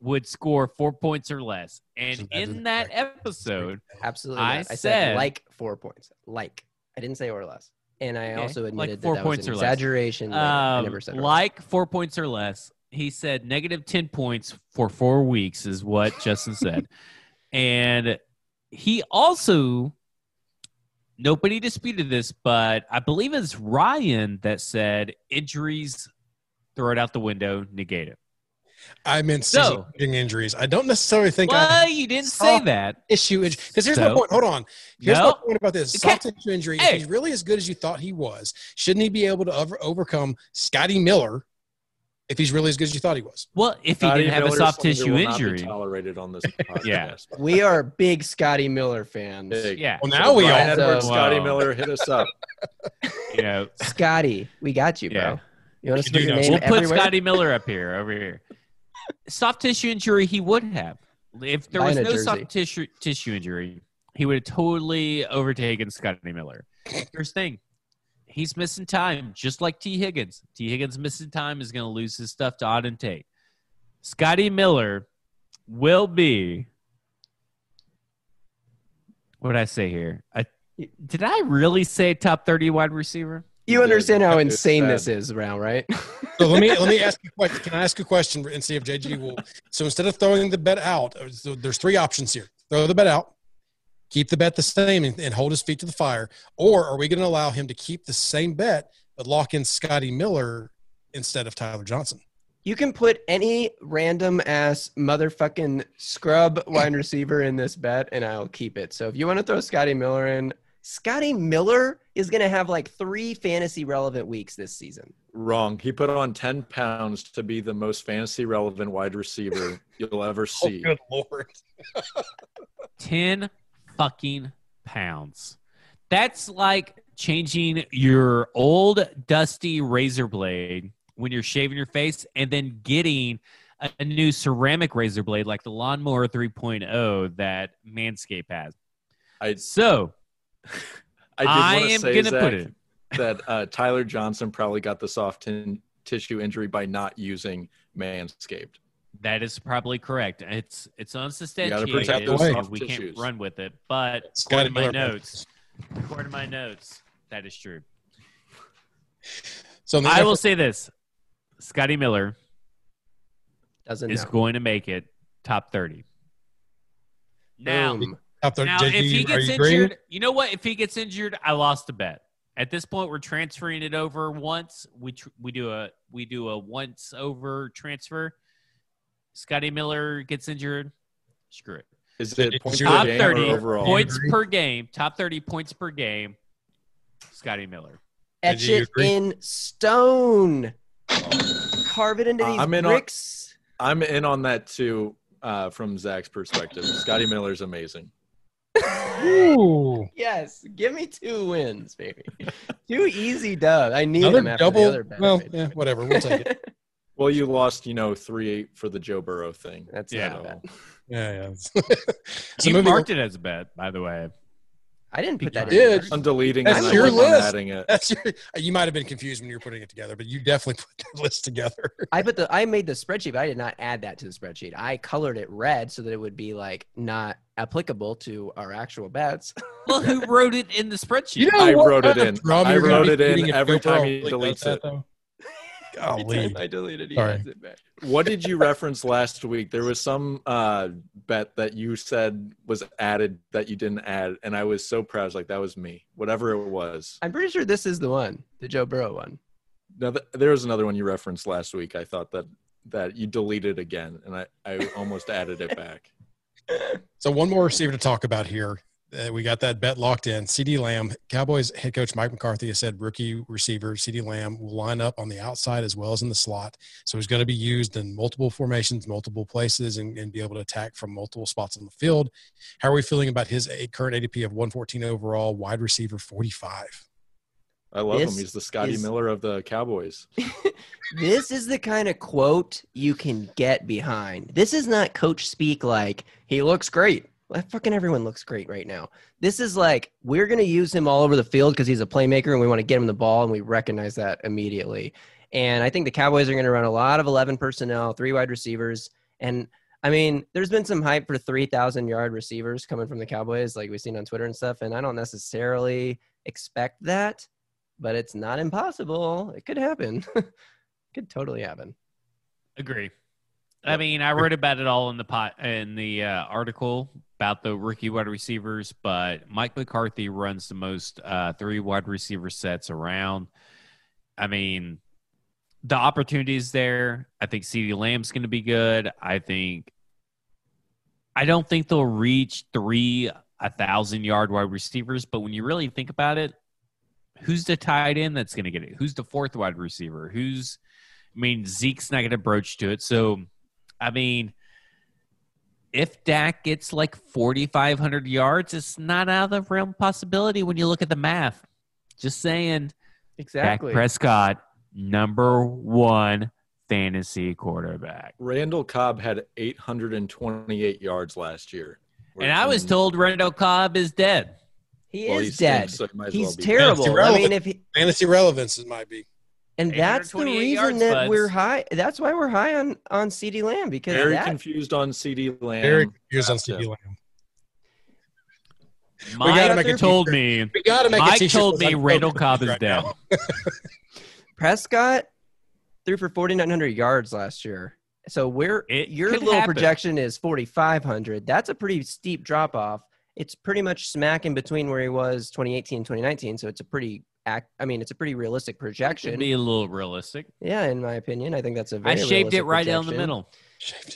would score four points or less, and in that episode, Absolutely. I. I, said, said- like four points. Like. I didn't say or less. And I Okay, also like admitted four that, that points was an or less. exaggeration. later. I um, never said or less. like four points or less. He said negative 10 points for four weeks, is what Justin said. and he also, nobody disputed this, but I believe it's Ryan that said injuries, throw it out the window, negate it. I meant So- injuries. I don't necessarily think I you didn't say that. issue because here's my point. Hold on. Here's No. my point about this. Soft tissue injury. Hey. If he's really as good as you thought he was, shouldn't he be able to over- overcome Scotty Miller if he's really as good as you thought he was? Well, if he Scotty didn't have a soft slander tissue will not be injury. tolerated on this podcast. Yeah. we are big Scotty Miller fans. Big. Yeah. Well, now we Bryan all. Edwards, So- Scotty Wow. Miller, hit us up. You know, Scotty, we got you, bro. Yeah. You want to You put your know. name We'll put everywhere? Scotty Miller up here, over here. Soft tissue injury, he would have. If there Buy was in a no jersey. soft tissue tissue injury, he would have totally overtaken Scotty Miller. Here's the thing. He's missing time, just like Tee Higgins. Tee Higgins missing time is going to lose his stuff to Auden Tate. Scotty Miller will be. What did I say here? I, did I really say top 30 wide receiver? You understand how insane this is, now, right? So let me let me ask you a question. Can I ask a question and see if JG will? So instead of throwing the bet out, uh, so there's three options here. Throw the bet out, keep the bet the same, and, and hold his feet to the fire, or are we going to allow him to keep the same bet but lock in Scotty Miller instead of Tyler Johnson? You can put any random ass motherfucking scrub wide receiver in this bet, and I'll keep it. So if you want to throw Scotty Miller in, Scotty Miller is going to have like three fantasy relevant weeks this season. Wrong. He put on 10 pounds to be the most fantasy relevant wide receiver you'll ever oh, see. Oh, good lord! 10 fucking pounds. That's like changing your old dusty razor blade when you're shaving your face and then getting a, new ceramic razor blade like the Lawnmower 3.0 that Manscaped has. I So I did I am gonna Zach, put it. that uh, Tyler Johnson probably got the soft tin- tissue injury by not using Manscaped. That is probably correct. It's it's unsubstantiated. protect those so we tissues. can't run with it. But Scotty according to my Miller- notes, according to my notes, that is true. So I will effort- say this: Scotty Miller Doesn't is know. going to make it top thirty. Now, Boom. out there, now JG, if he are gets you agreeing? injured, you know what? If he gets injured, I lost a bet. At this point, we're transferring it over once. We tr- we do a we do a once over transfer. Scotty Miller gets injured. Screw it. Is it points your- per Top game thirty or overall? points Agree. per game. Top thirty points per game. Scotty Miller. Etch it agree? in stone. Carve it into Uh, these I'm in on- bricks. I'm in on that too, uh, from Zach's perspective. Scotty Miller's amazing. Ooh, Yes, give me two wins, baby. two easy dubs. I need another them after double. the other well, yeah, whatever. We'll take it. Well, you lost, you know, three eight for the Joe Burrow thing. That's Yeah. not bad. Yeah, yeah. so you moving marked it as a bet, by the way. I didn't put that You in. did. I'm deleting That's it. your I'm list. adding it. That's your, you might have been confused when you were putting it together, but you definitely put that list together. I put the I made the spreadsheet, but I did not add that to the spreadsheet. I colored it red so that it would be like not applicable to our actual bets. Well, who wrote it in the spreadsheet? You know I wrote it in. drum I wrote it in every time he deletes does that, it. though? Golly. I deleted it. Sorry. What did you reference last week? There was some uh, bet that you said was added that you didn't add, and I was so proud. I was like, that was me. Whatever it was. I'm pretty sure this is the one, the Joe Burrow one. Now, th- there was another one you referenced last week. I thought that that you deleted again, and I, I almost added it back. So one more receiver to talk about here. Uh, we got that bet locked in. CeeDee Lamb, Cowboys head coach Mike McCarthy has said rookie receiver CeeDee Lamb will line up on the outside as well as in the slot. So he's going to be used in multiple formations, multiple places, and, and be able to attack from multiple spots on the field. How are we feeling about his a- current ADP of 114 overall, wide receiver 45? I love This him. He's the Scotty is- Miller of the Cowboys. This is the kind of quote you can get behind. This is not coach speak like he looks great. Fucking everyone looks great right now. This is like we're to use him all over the field because he's a playmaker and we want to get him the ball and we recognize that immediately. And I think the Cowboys are to run a lot of 11 personnel, three wide receivers. And I mean, there's been some hype for 3,000 yard receivers coming from the Cowboys, like we've seen on Twitter and stuff. And I don't necessarily expect that, but it's not impossible. It could happen. could totally happen. Agree. I mean, I wrote about it all in the pot in the uh, article about the rookie wide receivers, but Mike McCarthy runs the most uh, three wide receiver sets around. I mean, the opportunities there. I think CeeDee Lamb's going to be good. I think. I don't think they'll reach three a thousand yard wide receivers, but when you really think about it, who's the tight end that's going to get it? Who's the fourth wide receiver? Who's I mean, Zeke's not going to broach to it. So, I mean, if Dak gets like 4,500 yards, it's not out of the realm possibility when you look at the math. Just saying, Exactly. Dak Prescott, number one fantasy quarterback. Randall Cobb had 828 yards last year. And I was told Randall Cobb is dead. he Well, is he stinks, dead. so it might as He's well terrible. I mean, if he, Fantasy relevance, it might be. And that's the reason yards, that buds. we're high. That's why we're high on on CeeDee Lamb because very that, confused on CeeDee Lamb. Very confused on CeeDee it. Lamb. Mike gotta make a told t-shirt. me. We got to make a Mike t-shirt told me like Randall Cobb is right dead. Prescott threw for 4,900 yards last year. So we're It your little happen. projection is 4,500. That's a pretty steep drop off. It's pretty much smack in between where he was 2018 and 2019. So it's a pretty act. I mean, it's a pretty realistic Should projection. be a little realistic. Yeah, in my opinion, I think that's a I very. shaved it realistic right down the middle.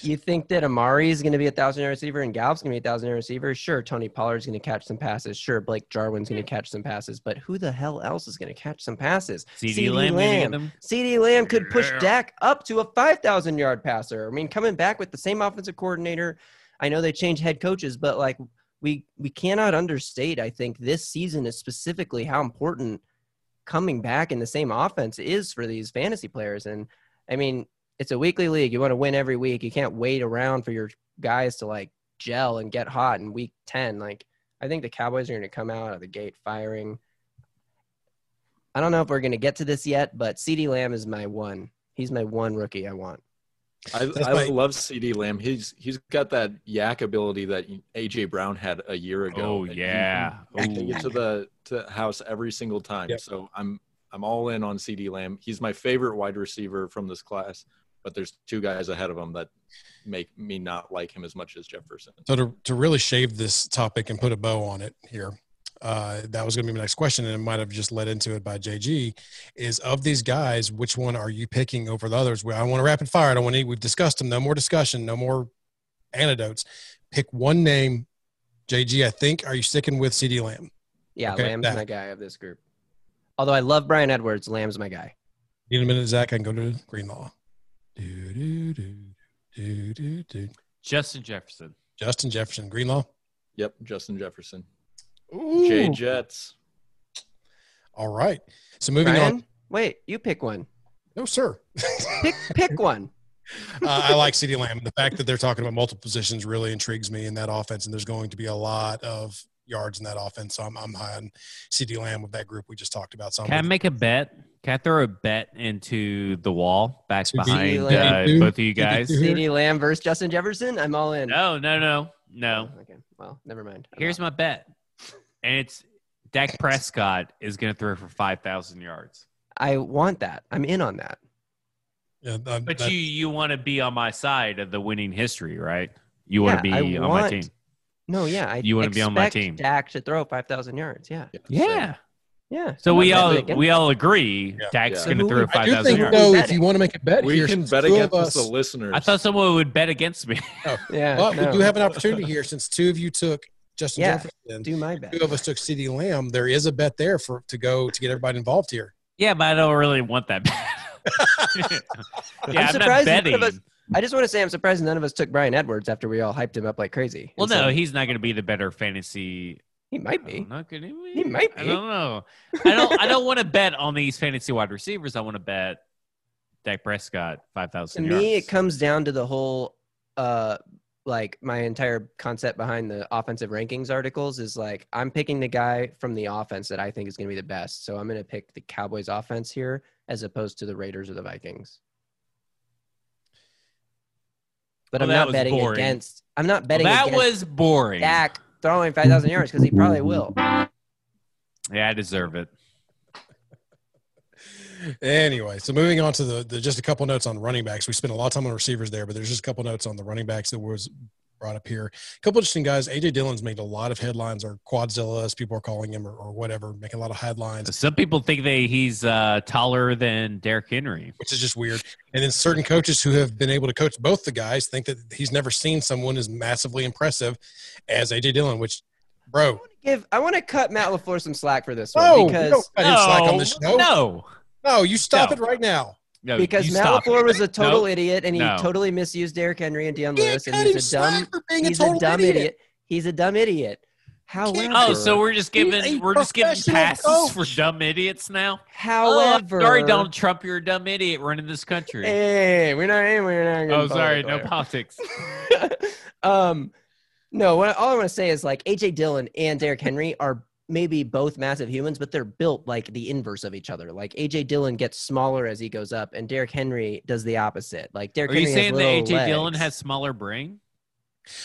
You think that Amari is going to be a thousand yard receiver and Gallup's going to be a thousand yard receiver? Sure, Tony Pollard's going to catch some passes. Sure, Blake Jarwin's going to catch some passes. But who the hell else is going to catch some passes? CeeDee Lamb, gonna get them. CeeDee Lamb could push Yeah. Dak up to a 5,000 yard passer. I mean, coming back with the same offensive coordinator. I know they changed head coaches, but like we we cannot understate. I think this season is specifically how important coming back in the same offense is for these fantasy players. And I mean, it's a weekly league. You want to win every week. You can't wait around for your guys to like gel and get hot in week 10. Like, I think the Cowboys are going to come out of the gate firing. I don't know if we're going to get to this yet, but CeeDee Lamb is my one. He's my one rookie I want. I, I my- love CeeDee Lamb. He's he's got that YAC ability that AJ Brown had a year ago. Oh he yeah. can take Ooh. it to the to house every single time. Yep. So I'm I'm all in on CeeDee Lamb. He's my favorite wide receiver from this class, but there's two guys ahead of him that make me not like him as much as Jefferson. So to, to really shave this topic and put a bow on it here, uh, that was going to be my next question, and it might have just led into it by JG. Is of these guys, which one are you picking over the others? Well, I want to rapid fire. I don't want to. We've discussed them. No more discussion. No more anecdotes. Pick one name. JG, I think. Are you sticking with CeeDee Lamb? Yeah, Okay, Lamb's that- my guy of this group. Although I love Bryan Edwards, Lamb's my guy. Need a minute, Zach. I can go to Greenlaw. Do, do, do, do, do, do. Justin Jefferson. Justin Jefferson, Greenlaw. Yep, Justin Jefferson. Ooh. J Jets. All right. So moving on. Wait, you pick one. No, sir. Pick pick one. uh, I like CeeDee Lamb. The fact that they're talking about multiple positions really intrigues me in that offense, and there's going to be a lot of yards in that offense. So I'm, I'm high on CeeDee Lamb with that group we just talked about. So Can I make a bet? Can I throw a bet into the wall back To be- behind uh, both of you guys? CeeDee Lamb versus Justin Jefferson. I'm all in. No, no, no, no. Okay. Well, never mind. I'm Here's out. my bet, and it's Dak Prescott is going to throw for five thousand yards. I want that. I'm in on that. yeah, that- But that- you you want to be on my side of the winning history, right? You want Yeah, to I be on my team. No, yeah, I You wanna be on my team. Dak to throw 5,000 yards. Yeah, Yeah. yeah. So we all we all agree Yeah. Dak's Yeah. going to So who throw would- I do think yards. though, if you want to make a bet We here, can bet against of us, the listeners. I thought someone would bet against me. Oh. Yeah, but no. we do have an opportunity here since two of you took Justin Yeah. Jefferson. do my bet. Two of us took CeeDee Lamb. There is a bet there for to go to get everybody involved here. yeah, but I don't really want that bet. yeah, I'm, not surprised none of betting. us- I just want to say I'm surprised none of us took Bryan Edwards after we all hyped him up like crazy. Well, And so no, he's not going to be the better fantasy. he might be. don't know, could he, He might I don't know. I don't. I don't want to bet on these fantasy wide receivers. I want to bet Dak Prescott five thousand. To thousand me, yards. it comes down to the whole, uh, like my entire concept behind the offensive rankings articles is like I'm picking the guy from the offense that I think is going to be the best. So I'm going to pick the Cowboys offense here as opposed to the Raiders or the Vikings. But Well, I'm not betting boring. against. I'm not Well, betting that against was boring. Dak throwing 5,000 yards because he probably will. Yeah, I deserve it. Anyway, so moving on to the, the just a couple notes on running backs. We spent a lot of time on receivers there, but there's just a couple notes on the running backs that was brought up here. A couple interesting guys. AJ Dillon's made a lot of headlines, or Quadzilla, as people are calling him, or, or whatever, making a lot of headlines, Some people think they he's uh, taller than Derrick Henry. which is just weird. And then certain coaches who have been able to coach both the guys think that he's never seen someone as massively impressive as AJ Dillon. Which, bro, I want to Give I want to cut Matt LaFleur some slack for this one no, because you don't cut him slack on this show. no, No, you stop No. it right now. no, because you Matt stop LaFleur it. was a total No. idiot and he No. totally misused Derrick Henry and Dion Lewis and he's a dumb slack for being a he's total a dumb idiot. idiot. He's a dumb idiot. However, Oh, so we're just giving we're just giving professional passes coach. for dumb idiots now. however, oh, sorry, Donald Trump, you're a dumb idiot running this country. Hey, we're not. We're not. oh, getting sorry, no politics. um, no. What all I want to say is like AJ Dillon and Derrick Henry are maybe both massive humans, but they're built like the inverse of each other. Like AJ Dillon gets smaller as he goes up, and Derrick Henry does the opposite. Like Derrick Are you Henry saying has that little AJ Dillon has smaller brain?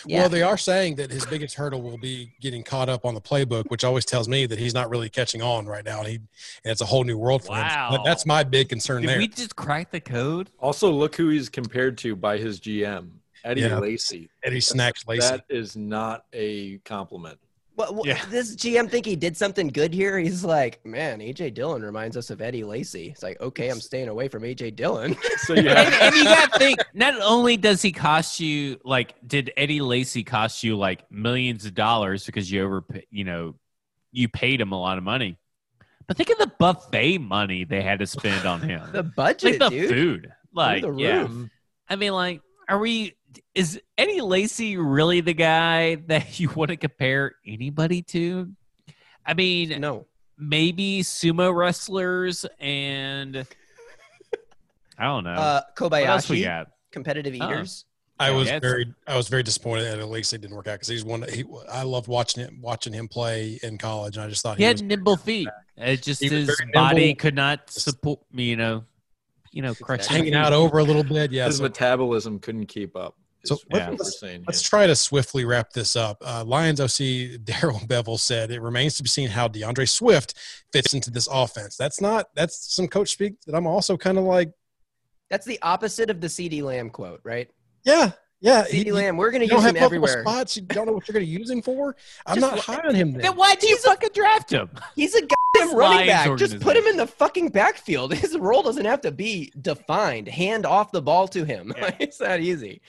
Yeah. Well, they are saying that his biggest hurdle will be getting caught up on the playbook, which always tells me that he's not really catching on right now, and he and it's a whole new world for him. Wow. That's my big concern Did there. we just crack the code? Also, look who he's compared to by his GM, Eddie Yeah. Lacy. Eddie Snacks Lacy. That is not a compliment. What, what, Yeah. This GM think he did something good here. He's like, man, AJ Dillon reminds us of Eddie Lacy. It's like, okay, I'm staying away from AJ Dillon. So you and, have and you got to think, not only does he cost you, like, did Eddie Lacy cost you like millions of dollars because you over, you know, you paid him a lot of money, but think of the buffet money they had to spend on him, the budget, like the dude. food, like, the yeah. I mean, like, are we? Is Eddie Lacy really the guy that you want to compare anybody to? I mean, No. maybe sumo wrestlers and I don't know. Uh, what else we Kobayashi, got? competitive Oh. eaters. I Yeah, was that's- very, I was very disappointed that at least it didn't work out because he's one. He, I loved watching him, watching him play in college, and I just thought He he, had was nimble feet. It just He his body nimble. could not support me. You know, you know, crush exactly. hanging out over a little bit. Yeah, His so metabolism couldn't keep up. Is So what let's- we're let's- saying Let's try to swiftly wrap this up. Uh, Lions OC Darrell Bevell said it remains to be seen how DeAndre Swift fits into this offense. That's not that's some coach speak that I'm also kind of like, That's the opposite of the CeeDee Lamb quote, right? yeah, yeah. CeeDee he- Lamb, we're going you to don't use have him multiple everywhere. spots. You don't know what you're going to use him for. I'm Just not high on him. Then. Then why do you fucking draft him? He's a goddamn running back. Just put him in the fucking backfield. His role doesn't have to be defined. Hand off the ball to him. Yeah. it's that easy.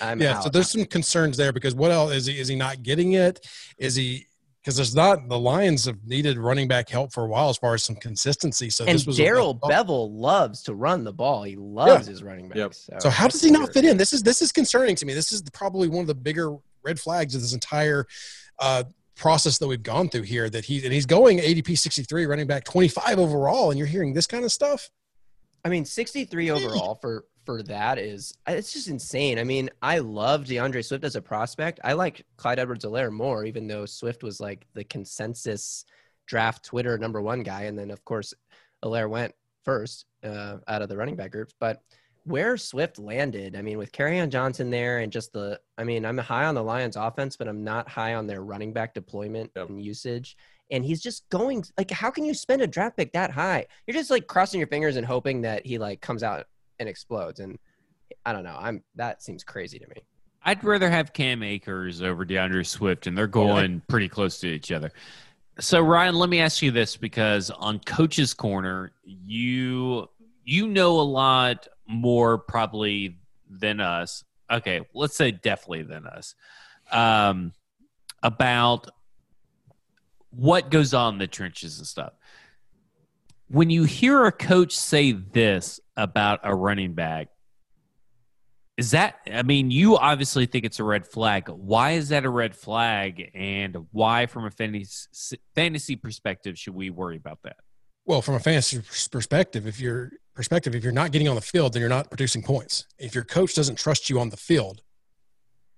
I'm yeah, out. so there's some concerns there because what else is he? Is he not getting it? Is he? Because there's not the Lions have needed running back help for a while as far as some consistency. So and this Darrell Bevell loves to run the ball. He loves his running backs. Yep. So how does he not fit in? This is this is concerning to me. This is probably one of the bigger red flags of this entire uh, process that we've gone through here. That he and he's going ADP 63, running back 25 overall, and you're hearing this kind of stuff. I mean, 63 overall for for that is it's just insane. I mean, I love DeAndre Swift as a prospect. I like Clyde Edwards-Helaire more, even though Swift was like the consensus draft Twitter number one guy, and then of course Helaire went first uh, out of the running back groups. But where Swift landed, I mean, with on Johnson there, and just the, I mean, I'm high on the Lions offense, but I'm not high on their running back deployment Yep. and usage. And he's just going like, how can you spend a draft pick that high? You're just like crossing your fingers and hoping that he like comes out and explodes. And I don't know. I'm that seems crazy to me. I'd rather have Cam Akers over DeAndre Swift, and they're going pretty close to each other. So Ryan, let me ask you this because on Coach's Corner, you you know a lot more probably than us. Okay, let's say definitely than us um, about what goes on in the trenches and stuff. When you hear a coach say this about a running back, is that, I mean, you obviously think it's a red flag. Why is that a red flag? And why, from a fantasy, fantasy perspective, should we worry about that? Well, from a fantasy perspective, if you're perspective, if you're not getting on the field, then you're not producing points. If your coach doesn't trust you on the field,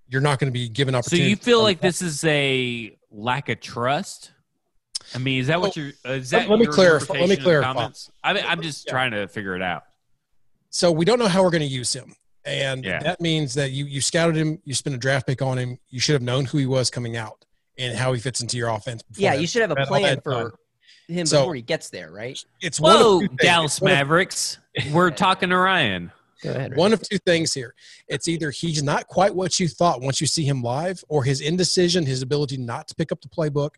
you're not going to be given opportunities. So opportunity. you feel like this is a lack of trust? I mean, is that what Well, you're? uh, Is that let me your clarify- let me interpretation of the clarify. comments? I mean, I'm just Yeah. trying to figure it out. so we don't know how we're going to use him and Yeah. that means that you you scouted him you spent a draft pick on him you should have known who he was coming out and how he fits into your offense before Yeah, that. you should have a All that plan done. for him So- before he gets there, right? it's one Whoa, of two things. Dallas It's one of- Mavericks. We're talking to Ryan. Go ahead. one of two things here. It's either he's not quite what you thought once you see him live or his indecision his ability not to pick up the playbook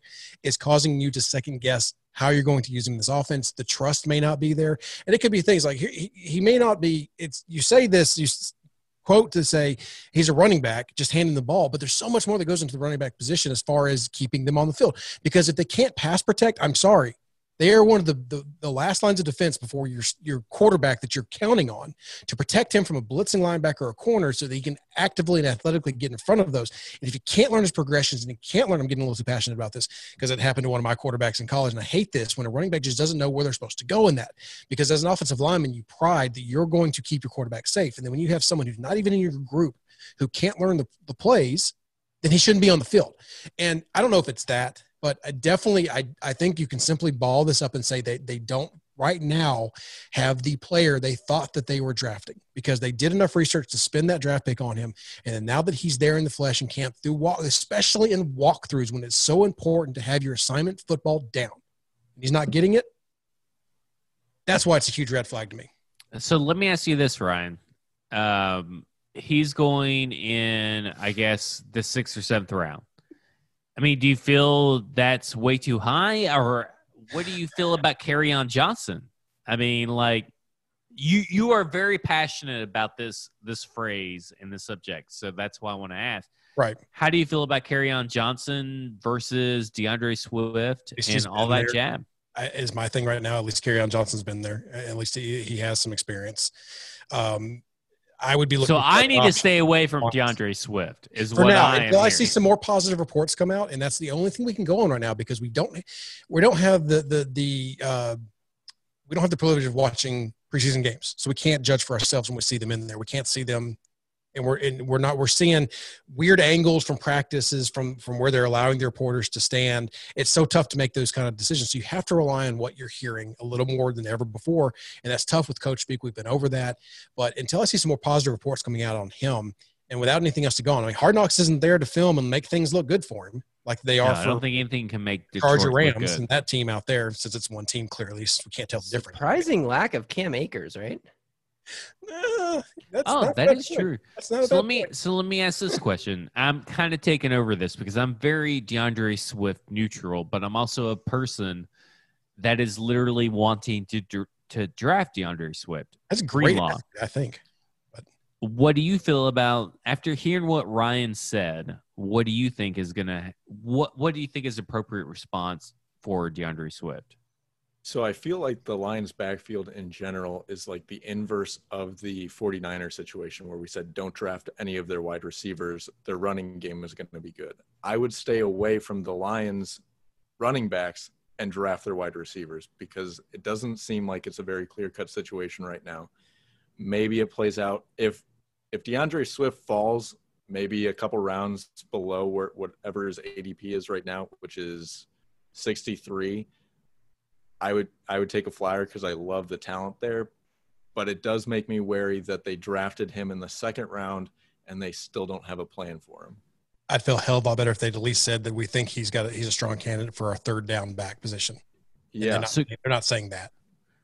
is causing you to second guess how you're going to use him in this offense. The trust may not be there. And it could be things like he, he- he may not be it's you say this you quote to say he's a running back just handing the ball but there's so much more that goes into the running back position as far as keeping them on the field. Because if they can't pass protect i'm sorry they are one of the, the, the last lines of defense before your your quarterback that you're counting on to protect him from a blitzing linebacker or a corner so that he can actively and athletically get in front of those. And if you can't learn his progressions and you can't learn, I'm getting a little too passionate about this because it happened to one of my quarterbacks in college. And I hate this when a running back just doesn't know where they're supposed to go in that. Because as an offensive lineman, you pride that you're going to keep your quarterback safe. And then when you have someone who's not even in your group who can't learn the, the plays, then he shouldn't be on the field. And I don't know if it's that, but definitely, I, I think you can simply ball this up and say that they don't right now have the player they thought that they were drafting because they did enough research to spend that draft pick on him. And now that he's there in the flesh and camp through walk, especially in walkthroughs when it's so important to have your assignment football down, he's not getting it. That's why it's a huge red flag to me. So let me ask you this, Ryan. Um, he's going in, I guess, the sixth or seventh round. I mean, do you feel that's way too high, or what do you feel about Kerryon Johnson? I mean, like you you are very passionate about this this phrase and this subject, so that's why I want to ask. Right. How do you feel about Kerryon Johnson versus DeAndre Swift It's and all that there. jab? I- is my thing right now. At least Kerryon Johnson's been there. At least he, he has some experience. Um, I would be looking. So I need to stay away from DeAndre Swift. Is for what now I until I see some more positive reports come out, and that's the only thing we can go on right now because we don't we don't have the the the uh, we don't have the privilege of watching preseason games, so we can't judge for ourselves when we see them in there. We can't see them, and we're and we're not we're seeing weird angles from practices from from where they're allowing the reporters to stand. It's so tough to make those kind of decisions. So you have to rely on what you're hearing a little more than ever before, and that's tough with coach speak. We've been over that, but until I see some more positive reports coming out on him, and without anything else to go on, I mean, Hard Knocks isn't there to film and make things look good for him like they No, are I don't think anything can make Detroit Charger look Rams good. and that team out there, since it's one team clearly, so we can't tell the difference. Surprising lack of Cam Akers, right? That's Oh, that is point. true. That's not So let me point. so let me ask this question. I'm kind of taking over this because I'm very DeAndre Swift neutral, but I'm also a person that is literally wanting to to draft DeAndre Swift. That's a great. Greenlaw. I think. What do you feel about after hearing what Ryan said? What do you think is gonna what What do you think is appropriate response for DeAndre Swift? So I feel like the Lions backfield in general is like the inverse of the 49er situation where we said don't draft any of their wide receivers. Their running game is going to be good. I would stay away from the Lions running backs and draft their wide receivers because it doesn't seem like it's a very clear-cut situation right now. Maybe it plays out if if DeAndre Swift falls maybe a couple rounds below where whatever his ADP is right now, which is 63 I would I would take a flyer because I love the talent there, but it does make me wary that they drafted him in the second round and they still don't have a plan for him. I'd feel a hell of a lot better if they'd at least said that we think he's got a, he's a strong candidate for our third down back position. Yeah, they're not, So- they're not saying that.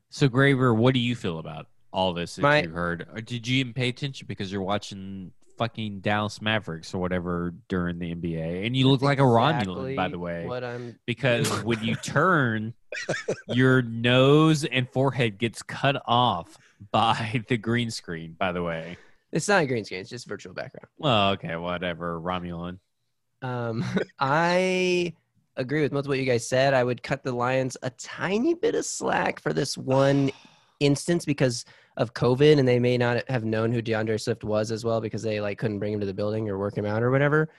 So Graver, what do you feel about all this that My- you heard? Or did you even pay attention because you're watching fucking Dallas Mavericks or whatever during the NBA? And you look like a Romulan, by the way. What I'm because when you turn, your nose and forehead gets cut off by the green screen. By the way, it's not a green screen, it's just virtual background. well, okay, whatever, Romulan. Um, I agree with most of what you guys said. I would cut the Lions a tiny bit of slack for this one instance because of COVID, and they may not have known who DeAndre Swift was as well because they like couldn't bring him to the building or work him out or whatever.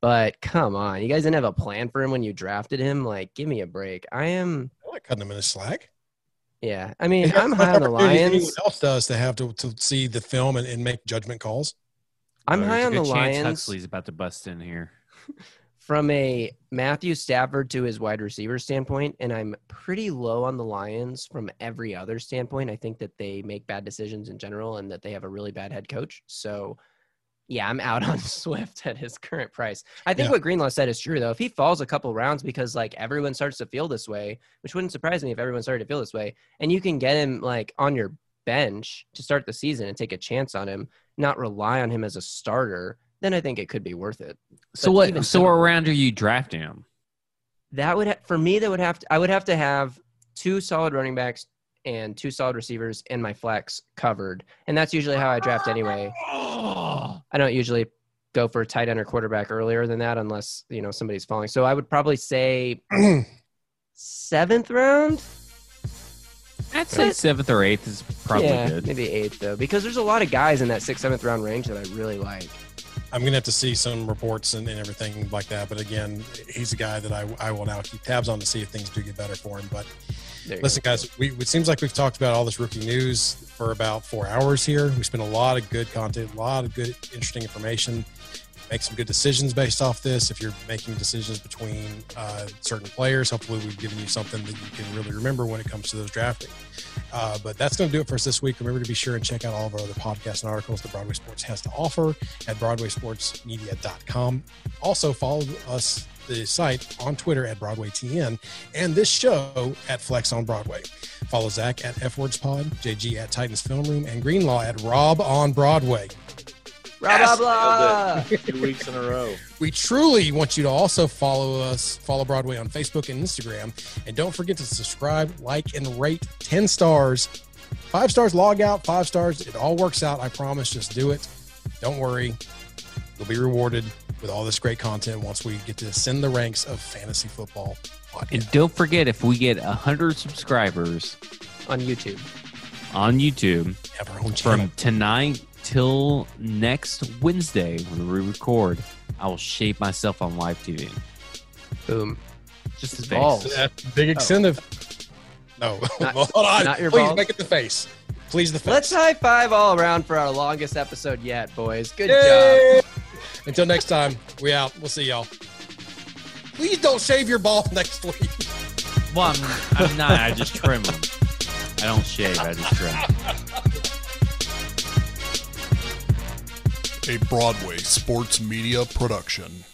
But come on, you guys didn't have a plan for him when you drafted him. Like, give me a break. I am, I like cutting him in a slack. yeah. I mean, I'm high on the Opportunity Anyone Lions. else does to have to, to see the film and, and make judgment calls. I'm Oh, high on a the good chance Lions. Huxley's about to bust in here. from a Matthew Stafford to his wide receiver standpoint, and I'm pretty low on the Lions from every other standpoint. I think that they make bad decisions in general and that they have a really bad head coach. So, yeah, I'm out on Swift at his current price. I think Yeah. what Greenlaw said is true, though. If he falls a couple rounds because like everyone starts to feel this way, which wouldn't surprise me if everyone started to feel this way, and you can get him like on your bench to start the season and take a chance on him, not rely on him as a starter, then I think it could be worth it. So But what? So so- what round are you drafting him? That would ha- for me. That would have to. I would have to have two solid running backs and two solid receivers and my flex covered, and that's usually how I draft anyway. I don't usually go for a tight end or quarterback earlier than that unless you know somebody's falling. So I would probably say seventh round. I'd say seventh or eighth is probably yeah, good. maybe eighth though, because there's a lot of guys in that sixth, seventh round range that I really like. I'm gonna have to see some reports and, and everything like that. But again, he's a guy that I, I will now keep tabs on to see if things do get better for him. But Listen, guys, we, it seems like we've talked about all this rookie news for about four hours here. We spent a lot of good content, a lot of good, interesting information. Make some good decisions based off this. If you're making decisions between uh, certain players, hopefully we've given you something that you can really remember when it comes to those drafting. Uh, but that's going to do it for us this week. Remember to be sure and check out all of our other podcasts and articles that Broadway Sports has to offer at BroadwaySportsMedia.com. Also, follow us, the site, on Twitter at BroadwayTN and this show at Flex on Broadway. Follow Zach at F Words Pod, JG at Titans Film Room, and Greenlaw at Rob on Broadway. Blah blah blah. Two weeks in a row. We truly want you to also follow us, follow Broadway on Facebook and Instagram. And don't forget to subscribe, like, and rate 10 stars. Five stars, log out, five stars. It all works out. I promise. Just do it. Don't worry. You'll be rewarded with all this great content once we get to ascend the ranks of fantasy football podcast. And don't forget, if we get hundred subscribers on YouTube. on YouTube have our own from tonight till next Wednesday when we record, I will shave myself on live TV. Boom. Just his Balls. face. That's a big oh. incentive. No, Not- hold on. not your Please balls? make it the face. Please the face. Let's fans. high five all around for our longest episode yet, boys. Good Yay! job. Until next time, we out. We'll see y'all. Please don't shave your ball next week. Well, I'm, I'm not. I just trim them. I don't shave. I just trim. A Broadway sports media production.